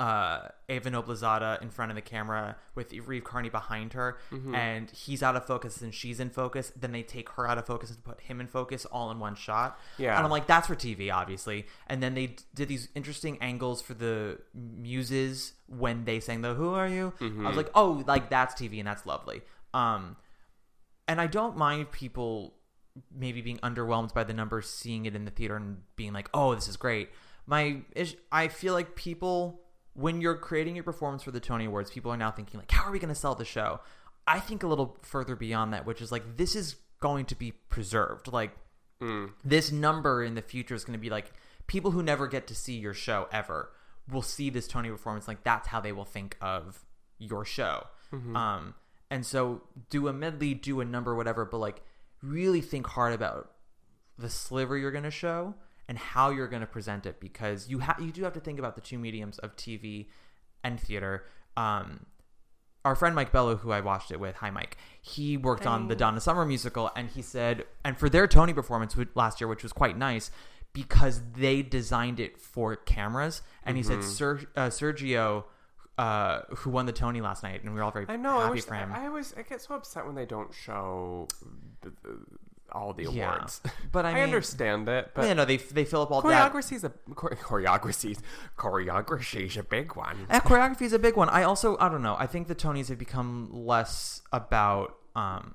uh, Eva Noblezada in front of the camera with Reeve Carney behind her, Mhm. and he's out of focus and she's in focus. Then they take her out of focus and put him in focus all in one shot. Yeah. and I'm like, that's for TV, obviously. And then they d- did these interesting angles for the muses when they sang the "Who Are You." I was Mhm. like, oh, like that's TV and that's lovely. Um, and I don't mind people maybe being underwhelmed by the numbers, seeing it in the theater and being like, "Oh, this is great." My, I feel like people, when you're creating your performance for the Tony Awards, people are now thinking like, "How are we going to sell the show?" I think a little further beyond that, which is like, this is going to be preserved. Like, this number in the future is going to be like people who never get to see your show ever will see this Tony performance. Like, that's how they will think of your show. Mhm. Um, and so do a medley, do a number, whatever, but like really think hard about the sliver you're going to show and how you're going to present it because you have you do have to think about the two mediums of TV and theater. Um, our friend Mike Bello, who I watched it with, hi Mike, he worked on the Donna Summer musical, and he said, and for their Tony performance last year, which was quite nice, because they designed it for cameras, and he said Mhm. Ser- uh, Sergio, uh, who won the Tony last night, and we were all very I know. I, happy wish, for him. I, I always I get so upset when they don't show the, the, all the Yeah. awards. But I mean- understand it. But Yeah, no, they- they fill up all that- choreography's a chore- choreography's choreography's a big one. Uh, choreography is a big one. I also, I don't know. I think the Tonys have become less about um,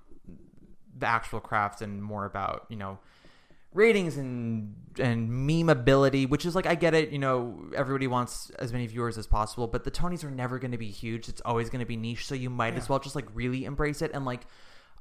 the actual craft and more about you know ratings and and memeability, which is like I get it. You know, everybody wants as many viewers as possible, but the Tonys are never going to be huge. It's always going to be niche. So you might as well just like really embrace it and like.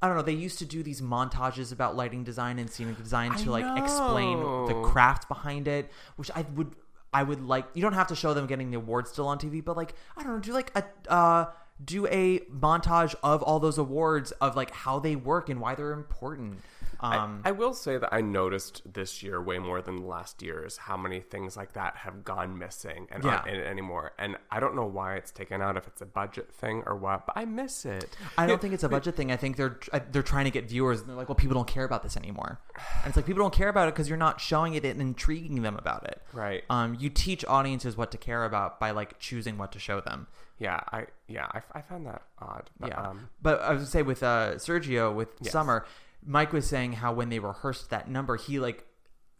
I don't know. They used to do these montages about lighting design and scenic design I to like explain the craft behind it, which I would I would like. You don't have to show them getting the awards still on TV, but like I don't know, do like a uh, do a montage of all those awards of like how they work and why they're important. Um, I, I will say that I noticed this year way more than last year's how many things like that have gone missing and aren't in it anymore. And I don't know why it's taken out, if it's a budget thing or what, but I miss it. I don't think it's a budget thing. I think they're they're trying to get viewers. And they're like, well, people don't care about this anymore. And it's like people don't care about it because you're not showing it and intriguing them about it. Right. Um, you teach audiences what to care about by like choosing what to show them. Yeah, I yeah I, I found that odd. But, yeah. um, but I would say with uh, Sergio with Yes. Summer, Mike was saying how when they rehearsed that number, he like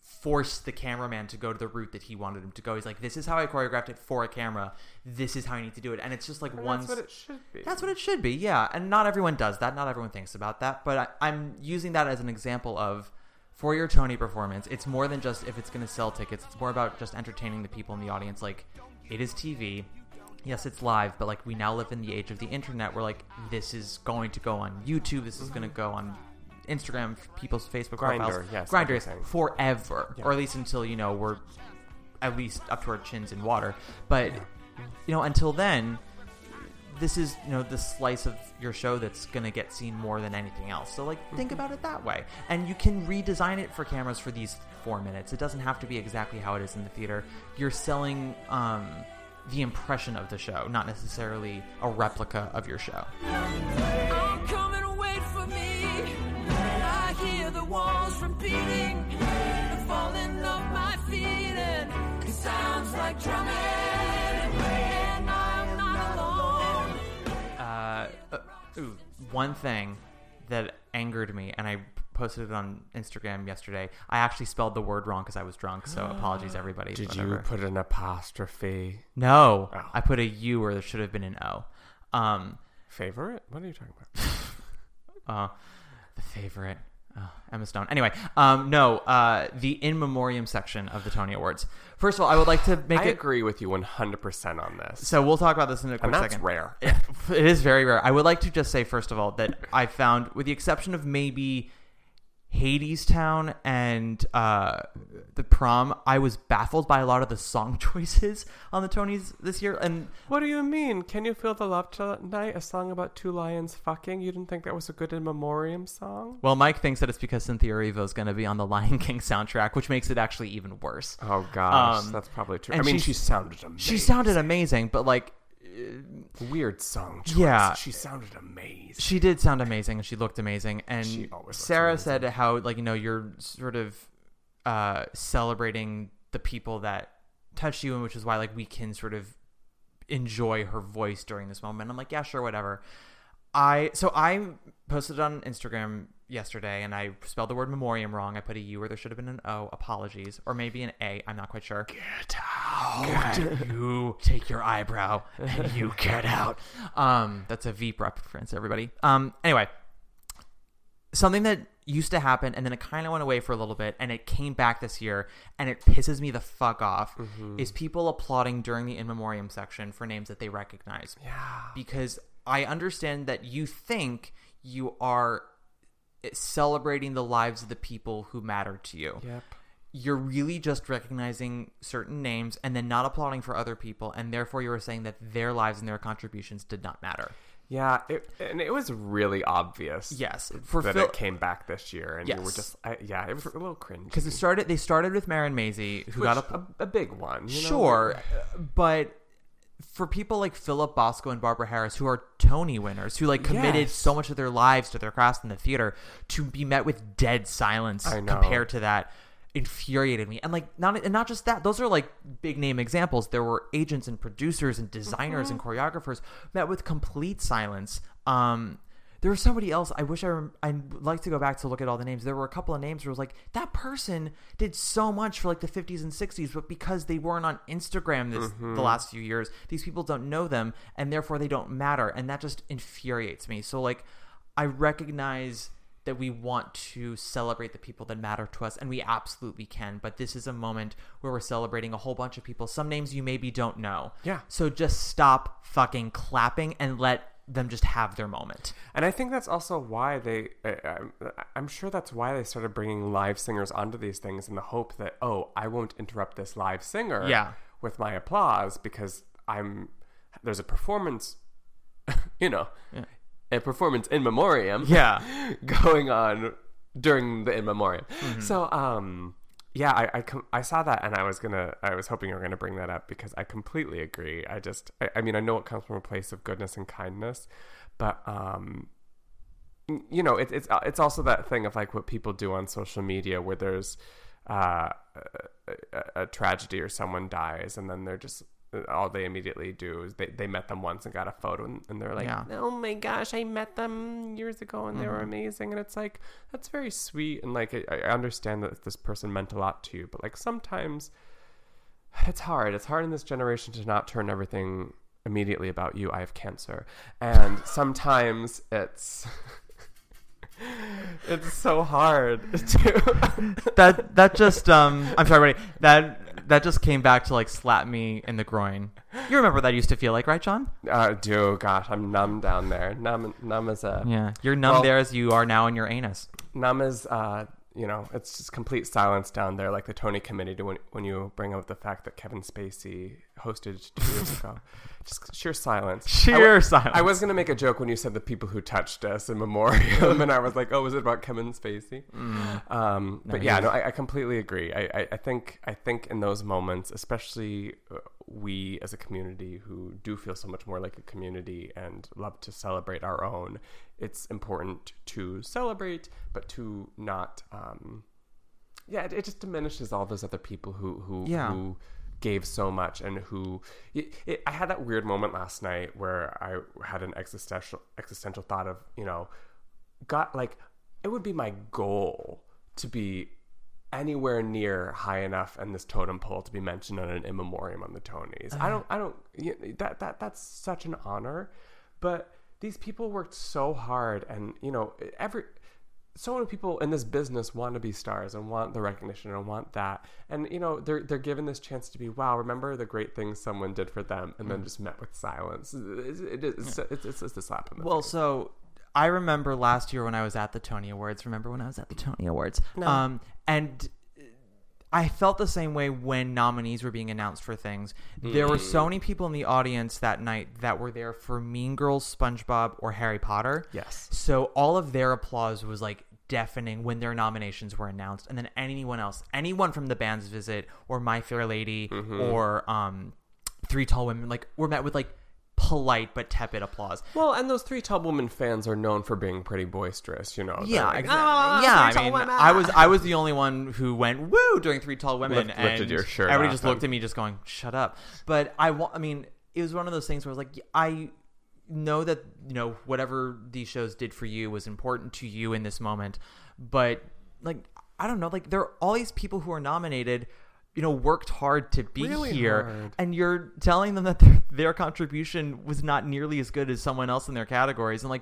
forced the cameraman to go to the route that he wanted him to go. He's like, "This is how I choreographed it for a camera. This is how I need to do it." And it's just like And one. that's what it should be. That's what it should be. Yeah, and not everyone does that. Not everyone thinks about that. But I, I'm using that as an example of. For your Tony performance, it's more than just if it's going to sell tickets. It's more about just entertaining the people in the audience. Like, it is TV yes, it's live, but like we now live in the age of the internet where like this is going to go on YouTube, this is going to mm-hmm. go on Instagram, people's Facebook Grindr, profiles, yes, Grindr everything. forever, Yeah. or at least until you know we're at least up to our chins in water. But you know, until then, this is you know the slice of your show that's going to get seen more than anything else. So like think about it that way, and you can redesign it for cameras for these four minutes. It doesn't have to be exactly how it is in the theater. You're selling. um the impression of the show, not necessarily a replica of your show walls the falling of my feet, and it sounds like drumming. And I'm not alone. Uh, uh, one thing that angered me, and I posted it on Instagram yesterday. I actually spelled the word wrong because I was drunk, so apologies, everybody. Did whatever. you put an apostrophe? No, oh. I put a U where there should have been an O. Um, favorite? What are you talking about? uh, the favorite. Oh, Emma Stone. Anyway, um, no, uh, the in memoriam section of the Tony Awards. First of all, I would like to make I it. agree with you 100% on this. So we'll talk about this in a quick and that's second. rare. it is very rare. I would like to just say first of all that I found, with the exception of maybe Hadestown and uh, the prom, I was baffled by a lot of the song choices on the Tonys this year. And What do you mean? Can you feel the love tonight? A song about two lions fucking? You didn't think that was a good in memoriam song? well, Mike thinks that it's because Cynthia Erivo is going to be on the Lion King soundtrack, which makes it actually even worse. Oh gosh, Um, that's probably true. I mean, she sounded amazing. She sounded amazing, but like weird song choice. Yeah. she sounded amazing. She did sound amazing and she looked amazing. And She always Sarah amazing. said how like you know you're sort of uh, celebrating the people that touch you, and which is why like we can sort of enjoy her voice during this moment. I'm like, yeah, sure, whatever. I so I posted on Instagram yesterday, and I spelled the word memoriam wrong. I put a U where there should have been an O. Apologies, or maybe an A. I'm not quite sure. Get out! you take your eyebrow and you get out. Um, that's a Veep reference, everybody. Um, anyway, something that used to happen and then it kind of went away for a little bit and it came back this year and it pisses me the fuck off is people applauding during the in memoriam section for names that they recognize. Yeah. Because I understand that you think you are celebrating the lives of the people who matter to you. Yep. You're really just recognizing certain names and then not applauding for other people, and therefore you are saying that their lives and their contributions did not matter. Yeah, it, and it was really obvious. Yes, for that Phil- it came back this year, and you were just, I, yeah, it was a little cringe. Because it started, they started with Marin Mazzie, who got a, a, a big one. you know? Sure, but for people like Philip Bosco and Barbara Harris, who are Tony winners, who like committed Yes. so much of their lives to their craft in the theater, to be met with dead silence compared to that infuriated me. And like not and not just that, those are like big name examples. There were agents and producers and designers and Mm-hmm. choreographers met with complete silence. Um there was somebody else. I wish I rem- I'd like to go back to look at all the names. There were a couple of names where it was like that person did so much for like the 50s and 60s, but because they weren't on Instagram this Mhm. the last few years, these people don't know them, and therefore they don't matter, and that just infuriates me. So like, I recognize that we want to celebrate the people that matter to us, and we absolutely can. But this is a moment where we're celebrating a whole bunch of people. Some names you maybe don't know. Yeah. So just stop fucking clapping and let them just have their moment. And I think that's also why they, I, I'm, I'm sure that's why they started bringing live singers onto these things in the hope that, oh, I won't interrupt this live singer Yeah. with my applause because I'm, there's a performance, you know, a performance in memoriam Yeah. going on during the in memoriam. Mhm. So, um, yeah, I, I, com- I saw that and I was gonna, I was hoping you were gonna bring that up because I completely agree. I just, I, I mean, I know it comes from a place of goodness and kindness, but, um, you know, it, it's, it's also that thing of like what people do on social media where there's, uh, a, a tragedy or someone dies and then they're just, all they immediately do is they, they met them once and got a photo and, and they're like, Yeah. oh my gosh, I met them years ago and they were Mhm. amazing. And it's like, that's very sweet. And like, I, I understand that this person meant a lot to you, but like sometimes it's hard. It's hard in this generation to not turn everything immediately about you. I have cancer. And sometimes it's. it's so hard to that that just um I'm sorry, buddy. That that just came back to like slap me in the groin. You remember what that used to feel like, right, John? uh dude gosh i'm numb down there numb numb as a Yeah, you're numb Well, there as you are now in your anus. numb as uh you know it's just complete silence down there like the tony committee to when, when you bring up the fact that kevin spacey hosted two years ago just sheer silence Sheer I silence. i was gonna make a joke when you said the people who touched us in memoriam and i was like oh was it about kevin spacey Mm. um No, but yeah no I, I completely agree I, I i think i think in those moments especially uh, we as a community who do feel so much more like a community and love to celebrate our own it's important to celebrate but to not um yeah it, it just diminishes all those other people who who Yeah. who gave so much and who it, it, I had that weird moment last night where I had an existential existential thought of you know got like it would be my goal to be anywhere near high enough in this totem pole to be mentioned on an in memoriam on the Tonys. I don't I don't you that that that's such an honor, but these people worked so hard and you know every so many people in this business want to be stars and want the recognition and want that and you know they're they're given this chance to be wow remember the great things someone did for them and then just met with silence it's, it it's, it's, it's a slap in the Well, face. so I remember last year when I was at the Tony Awards. Remember when I was at the Tony Awards? No. Um, and I felt the same way when nominees were being announced for things. There were so many people in the audience that night that were there for Mean Girls, SpongeBob, or Harry Potter. Yes. So all of their applause was like deafening when their nominations were announced, and then anyone else, anyone from the band's visit or My Fair Lady Mm-hmm. or um, Three Tall Women, like were met with like polite but tepid applause. well and those three tall Women fans are known for being pretty boisterous you know Yeah, like, exactly. "Ah, yeah. I mean, Women." I was I was the only one who went woo during Three Tall Women, Lift- and lifted your shirt everybody just looked and- at me, just going, "Shut up." But I, I mean, it was one of those things where I was like, I know that you know whatever these shows did for you was important to you in this moment, but like I don't know, like there are all these people who are nominated. You know, worked hard to be Really here, hard. and you're telling them that their, their contribution was not nearly as good as someone else in their categories, and like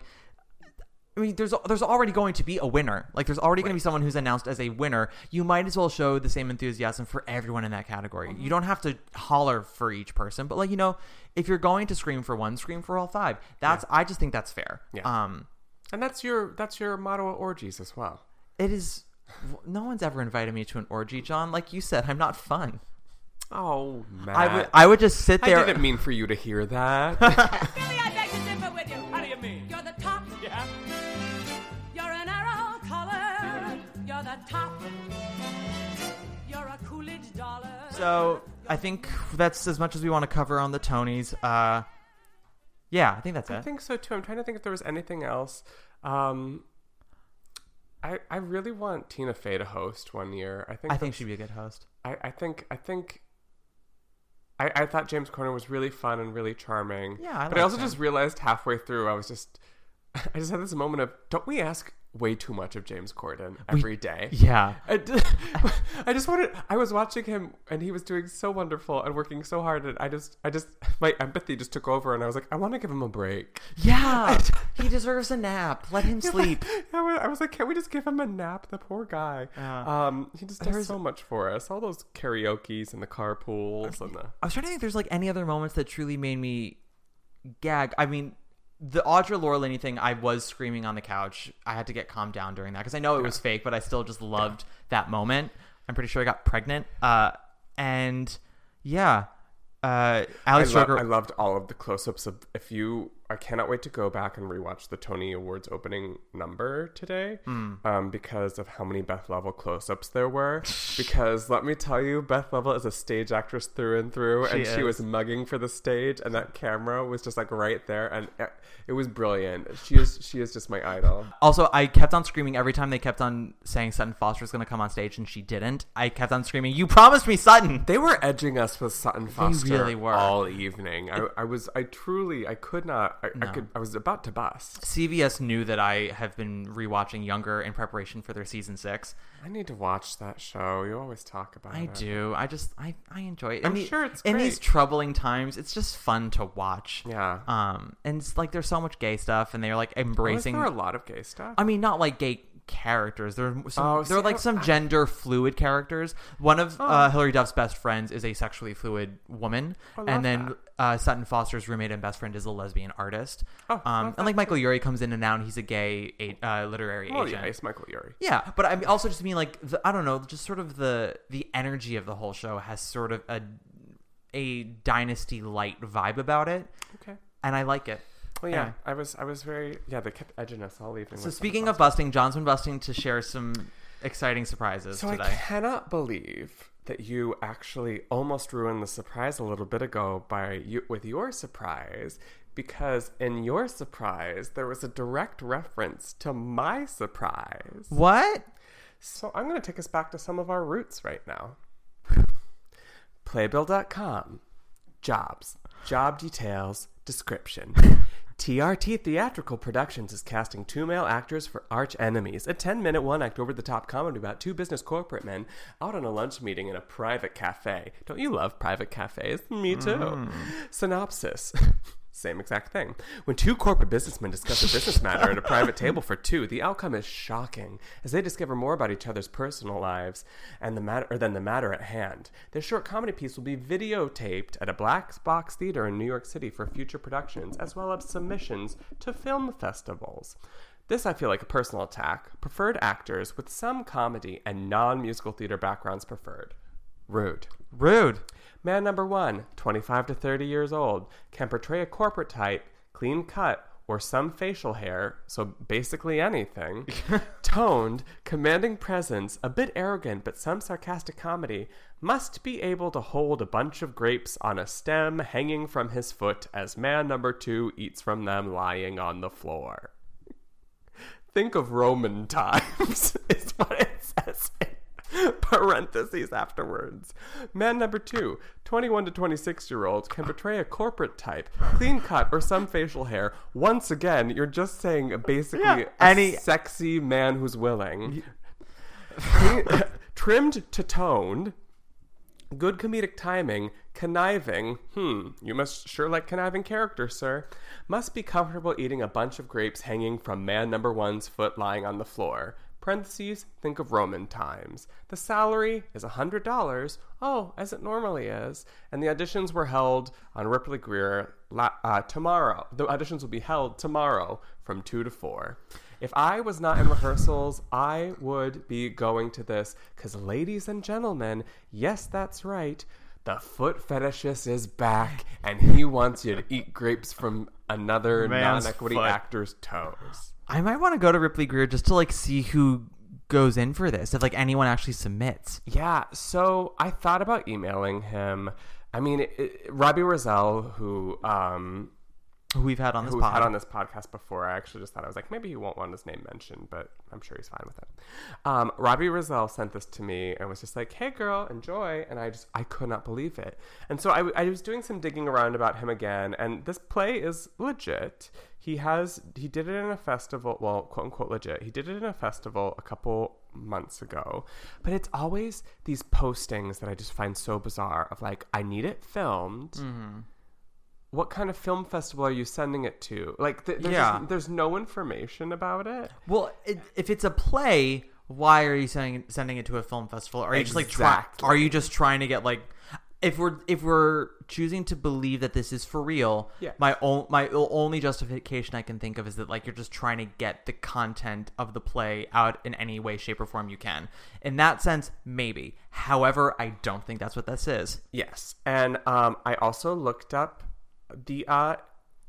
I mean, there's there's already going to be a winner. Like, there's already going to be someone who's announced as a winner. You might as well show the same enthusiasm for everyone in that category. You don't have to holler for each person, but like you know, if you're going to scream for one, scream for all five. That's I just think that's fair. Yeah. Um, and that's your that's your motto at orgies as well it is. No one's ever invited me to an orgy, John. Like you said, I'm not fun. oh man I would I would just sit there. I didn't mean for you to hear that So I think that's as much as we want to cover on the Tonys. Uh, yeah, I think that's it. I it. think so too. I'm trying to think if there was anything else. Um, I I really want Tina Fey to host one year. I think I think she'd be a good host. I, I think I think I, I thought James Corden was really fun and really charming. Yeah, I but I liked also him. just realized halfway through I was just I just had this moment of don't we ask way too much of James Corden We- every day? Yeah. I just wanted I was watching him and he was doing so wonderful and working so hard and I just I just my empathy just took over and I was like I want to give him a break. Yeah, he deserves a nap. Let him sleep. I was, I was like, can't we just give him a nap? The poor guy. um, he just does There's- so much for us. All those karaoke's and the carpools and the. I was trying to think if there's like any other moments that truly made me gag. I mean, the Audra Laura Linney thing, I was screaming on the couch. I had to get calmed down during that because I know it was fake, but I still just loved that moment. I'm pretty sure I got pregnant. Uh, and yeah, uh, I, Alex lo- Stroker. I loved all of the close-ups of. If you, I cannot wait to go back and rewatch the Tony Awards opening number today, Hmm. um, because of how many Beth Leavel close-ups there were. because let me tell you, Beth Leavel is a stage actress through and through, and She she was mugging for the stage, and that camera was just like right there, and it, it was brilliant. She is, she is just my idol. Also, I kept on screaming every time they kept on saying Sutton Foster was going to come on stage, and she didn't. I kept on screaming, "You promised me, Sutton!" They were edging us with Sutton Foster really were. all evening. I, I was, I truly, I could not. I, I could, I was about to bust. CBS knew that I have been rewatching Younger in preparation for their season six. I need to watch that show. You always talk about I it. do. I just I, I enjoy it. I'm the- sure it's in these troubling times. It's just fun to watch. Yeah. Um, and it's like there's so much gay stuff, and they're like Oh, embracing. there a lot of gay stuff? I mean, not like gay characters. There are some. Oh, there are like some I- gender fluid characters. One of Oh. uh, Hilary Duff's best friends is a sexually fluid woman, I and then that. Uh, Sutton Foster's roommate and best friend is a lesbian artist. Oh, um, and like Michael Urie comes in and out, and he's a gay a, uh, literary Oh agent. yeah, it's Michael Urie. Yeah, but I also just mean like the, I don't know, just sort of the the energy of the whole show has sort of a a dynasty light vibe about it. Okay. and I like it. Well, yeah, Anyway. I was, I was very, yeah. They kept edging us all evening. So speaking of busting, John's been busting to share some exciting surprises So today. I cannot believe that you actually almost ruined the surprise a little bit ago by you with your surprise because in your surprise there was a direct reference to my surprise. What? So I'm going to take us back to some of our roots right now. Playbill.com. Jobs. Job details. Description. TRT Theatrical Productions is casting two male actors for Arch Enemies, a 10 minute one act over the top comedy about two business corporate men out on a lunch meeting in a private cafe. Don't you love private cafes? Me too. Mm. Synopsis. Same exact thing. When two corporate businessmen discuss a business matter at a private table for two, the outcome is shocking as they discover more about each other's personal lives and the matter or than the matter at hand. This short comedy piece will be videotaped at a black box theater in New York City for future productions, as well as submissions to film festivals. This I feel like a personal attack. Preferred actors with some comedy and non-musical theater backgrounds preferred. Rude. Rude. Man number one, 25 to 30 years old, can portray a corporate type, clean cut, or some facial hair, so basically anything, toned, commanding presence, a bit arrogant, but some sarcastic comedy, must be able to hold a bunch of grapes on a stem hanging from his foot as man number two eats from them lying on the floor. Think of Roman times, is what it says in parentheses afterwards. Man number two, 21 to 26 year old, can portray a corporate type, clean cut, or some facial hair. Once again, you're just saying basically Yeah, a any- sexy man who's willing. Trimmed to toned. Good comedic timing, conniving. Hmm, you must sure like conniving characters, sir. Must be comfortable eating a bunch of grapes hanging from man number one's foot lying on the floor. Parentheses, think of Roman times. The salary is a $100. Oh, as it normally is. And the auditions were held on Ripley Grier la- uh, tomorrow. The auditions will be held tomorrow from 2 to 4. If I was not in rehearsals, I would be going to this because, ladies and gentlemen, yes, that's right. The foot fetishist is back, and he wants you to eat grapes from another non-equity actor's toes. I might want to go to Ripley Grier just to like see who goes in for this. If like anyone actually submits. Yeah, so I thought about emailing him. I mean, it, it, Robbie Rosell, who um, Who we've had on this who pod. had on this podcast before. I actually just thought I was like, maybe he won't want his name mentioned, but I'm sure he's fine with it. Um, Robbie Rosell sent this to me and was just like, "Hey, girl, enjoy," and I just I could not believe it. And so I, I was doing some digging around about him again, and this play is legit. He has he did it in a festival, well, quote unquote legit. He did it in a festival a couple months ago, but it's always these postings that I just find so bizarre. Of like, I need it filmed Mm-hmm. What kind of film festival are you sending it to? Like, th- there's, Yeah. just- there's no information about it. Well, it, if it's a play, why are you sending sending it to a film festival? Are you just like try. Are you just trying to get like? If we're if we're choosing to believe that this is for real, Yeah. my own my only justification I can think of is that like you're just trying to get the content of the play out in any way, shape, or form you can. In that sense, maybe. However, I don't think that's what this is. Yes, and um, I also looked up the uh,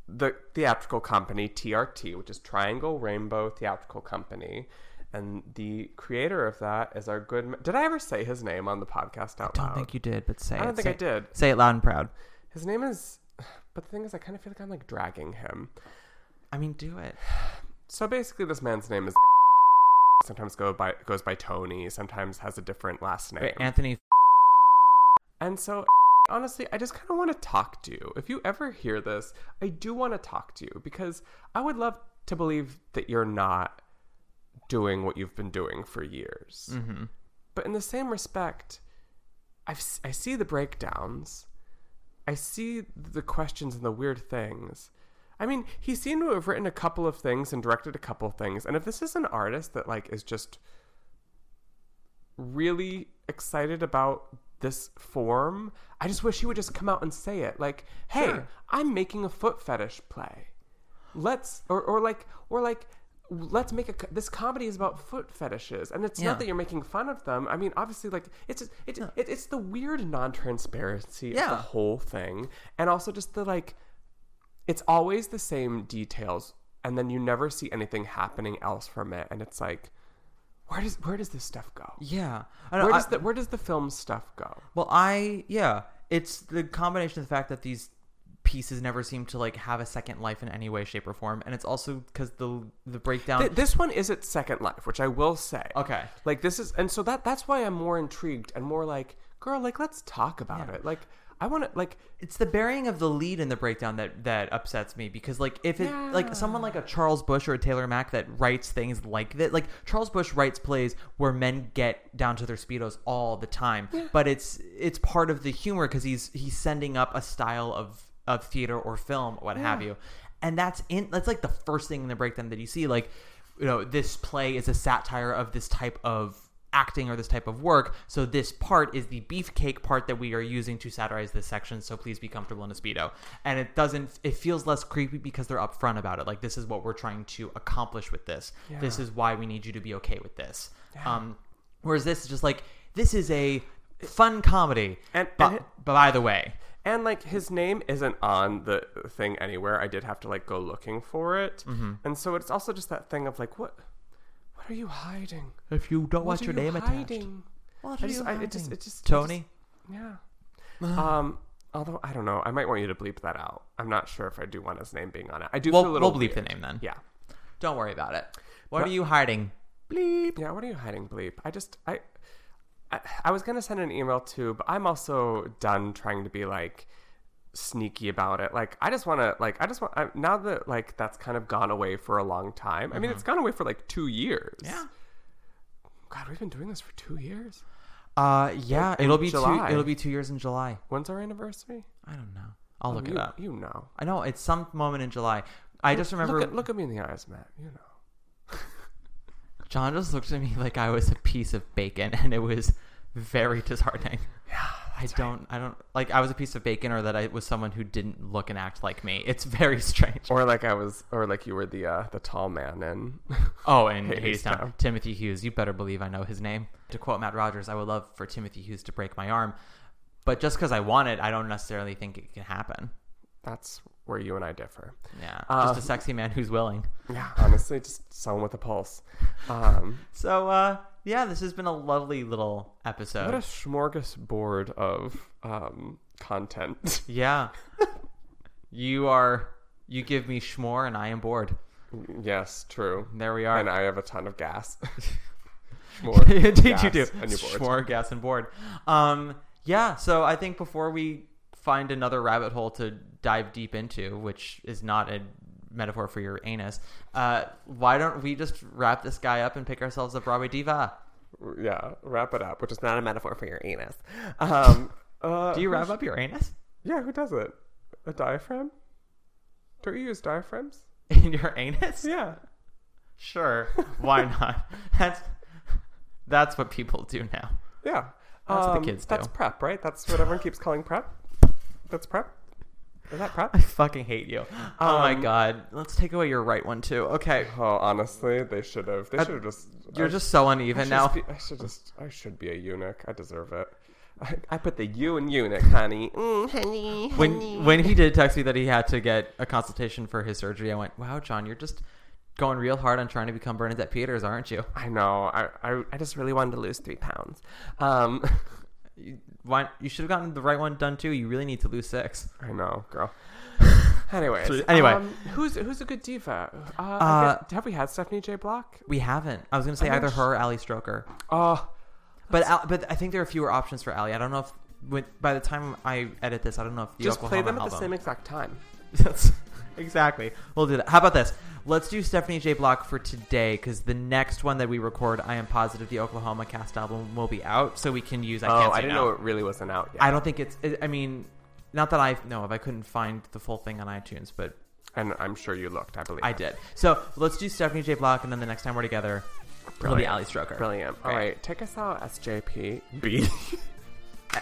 the theatrical company TRT, which is Triangle Rainbow Theatrical Company, and the creator of that is our good. ma- Did I ever say his name on the podcast out I don't loud? think you did, but say I don't it. think say, I did. Say it loud and proud. His name is, but the thing is, I kind of feel like I'm like dragging him. I mean, do it. So basically, this man's name is. Sometimes go by goes by Tony. Sometimes has a different last name. Wait, Anthony. And so, honestly, I just kind of want to talk to you. If you ever hear this, I do want to talk to you because I would love to believe that you're not doing what you've been doing for years. Mm-hmm. But in the same respect, I've, I see the breakdowns. I see the questions and the weird things. I mean, he seemed to have written a couple of things and directed a couple of things. And if this is an artist that like is just really excited about this form, I just wish he would just come out and say it. Like, hey, Sure. I'm making a foot fetish play. Let's or or like or like let's make a this comedy is about foot fetishes and it's Yeah. not that you're making fun of them i mean obviously like it's just, it, it, it's the weird non-transparency of the whole thing and also just the like it's always the same details and then you never see anything happening else from it and it's like where does where does this stuff go Yeah. I where I- does the where does the film stuff go Well, I yeah, it's the combination of the fact that these pieces never seem to like have a second life in any way, shape, or form, and it's also because the the breakdown. Th- this one is its second life which i will say Okay. like this is and so that that's why i'm more intrigued and more like girl, like let's talk about it. Like I want to like it's the burying of the lead in the breakdown that that upsets me because like if it like someone like a Charles Busch or a Taylor Mac that writes things like that like Charles Busch writes plays where men get down to their speedos all the time but it's it's part of the humor because he's he's sending up a style of of theater or film what have you. And that's in that's like the first thing in the breakdown that you see like you know this play is a satire of this type of acting or this type of work. So this part is the beefcake part that we are using to satirize this section. So please be comfortable in a speedo. And it doesn't it feels less creepy because they're upfront about it. Like this is what we're trying to accomplish with this. This is why we need you to be okay with this. Yeah. um whereas this is just like this is a fun comedy. And- but, and but by the way. and like his name isn't on the thing anywhere. I did have to like go looking for it, Mhm. and so it's also just that thing of like what. What are you hiding? if you don't What want your you name attached hiding? What I just, you I, it just, it just, Tony? it just- yeah. um. Although I don't know, I might want you to bleep that out. I'm not sure if I do want his name being on it. I do. We'll- feel a little we'll bleep the name then. Yeah. Don't worry about it. What But- are you hiding? Bleep. Yeah. What are you hiding? Bleep. I just I. I, I was gonna send an email too, but I'm also done trying to be like sneaky about it. Like I just want to like I just want I, now that like that's kind of gone away for a long time. I mean, it's gone away for like two years. Yeah. God, we've been doing this for two years. Uh, yeah, In it'll be July. two. It'll be two years in July. When's our anniversary? I don't know. I'll Oh, look you- it up. You know. I know it's some moment in July. I just remember Look at, look at me in the eyes, Matt. You know. John just looked at me like I was a piece of bacon, and it was very disheartening. Yeah, I don't. I don't like. I was a piece of bacon, or that I was someone who didn't look and act like me. It's very strange. Or like I was, or like you were the uh, the tall man in. Oh, and. Timothy Hughes. You better believe I know his name. To quote Matt Rogers, I would love for Timothy Hughes to break my arm, but just because I want it, I don't necessarily think it can happen. That's where you and I differ. Yeah, Uh, just a sexy man who's willing. Yeah, honestly, just someone with a pulse. Um, So, uh, yeah, this has been a lovely little episode. what a smorgasbord of um, content. Yeah. you are. You give me schmore, and I am bored. yes, true. There we are. And I have a ton of gas. Schmore, Indeed, gas, you do. And you're bored. Schmore, gas, and bored. Um, yeah. So I think before we find another rabbit hole to dive deep into, which is not a metaphor for your anus, uh, why don't we just wrap this guy up and pick ourselves a Broadway diva? Yeah, wrap it up, which is not a metaphor for your anus. Um, uh, Do you wrap up your anus Yeah, who does it? A diaphragm? Don't you use diaphragms? in your anus? Yeah. Sure. Why not? That's that's what people do now. Yeah. That's what Um, the kids do. That's prep, right? That's what everyone keeps calling prep. That's prep. Is that prep? I fucking hate you. Oh my Um, god. Let's take away your right one too. Okay. Oh, honestly, they should have. They Uh, should have just. you're I- just so uneven should now. be- I should just. I should be a eunuch. I deserve it. I, I put the U in eunuch, honey. Mm, honey, when honey. when he did text me that he had to get a consultation for his surgery, I went, "Wow, John, you're just going real hard on trying to become Bernadette Peters, aren't you?" I know. I, I I just really wanted to lose three pounds. Um, You- Why you should have gotten the right one done too. You really need to lose six. I know, girl. Anyways, anyway. um, who's who's a good diva? Uh, Uh, get- have we had Stephanie J. Block? We haven't. I was gonna say I'm either her or Ali Stroker, Oh, but Al, but I think there are fewer options for Ali. I don't know if when, by the time I edit this, I don't know if the just Oklahoma play them at the same exact time. That's exactly. We'll do that. How about this? Let's do Stephanie J. Block for today because the next one that we record, I am positive the Oklahoma cast album will be out, so we can use. I oh, can't I didn't no. know it really wasn't out yet. I don't think it's. I mean, not that I know of. I couldn't find the full thing on iTunes, but and I'm sure you looked. I believe I did. So let's do Stephanie J. Block, and then the next time we're together, it'll be Brilliant. Ali Stroker. Brilliant. All Great. right, take us out, SJP. B. Eh.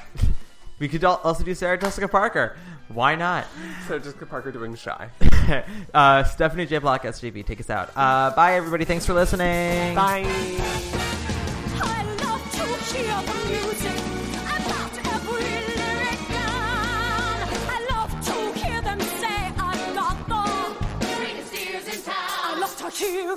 We could also do Sarah Jessica Parker. Why not? so Jessica Parker doing shy. uh, Stephanie J. Block, SGB, take us out. Uh, bye, everybody. Thanks for listening. Bye. I love to hear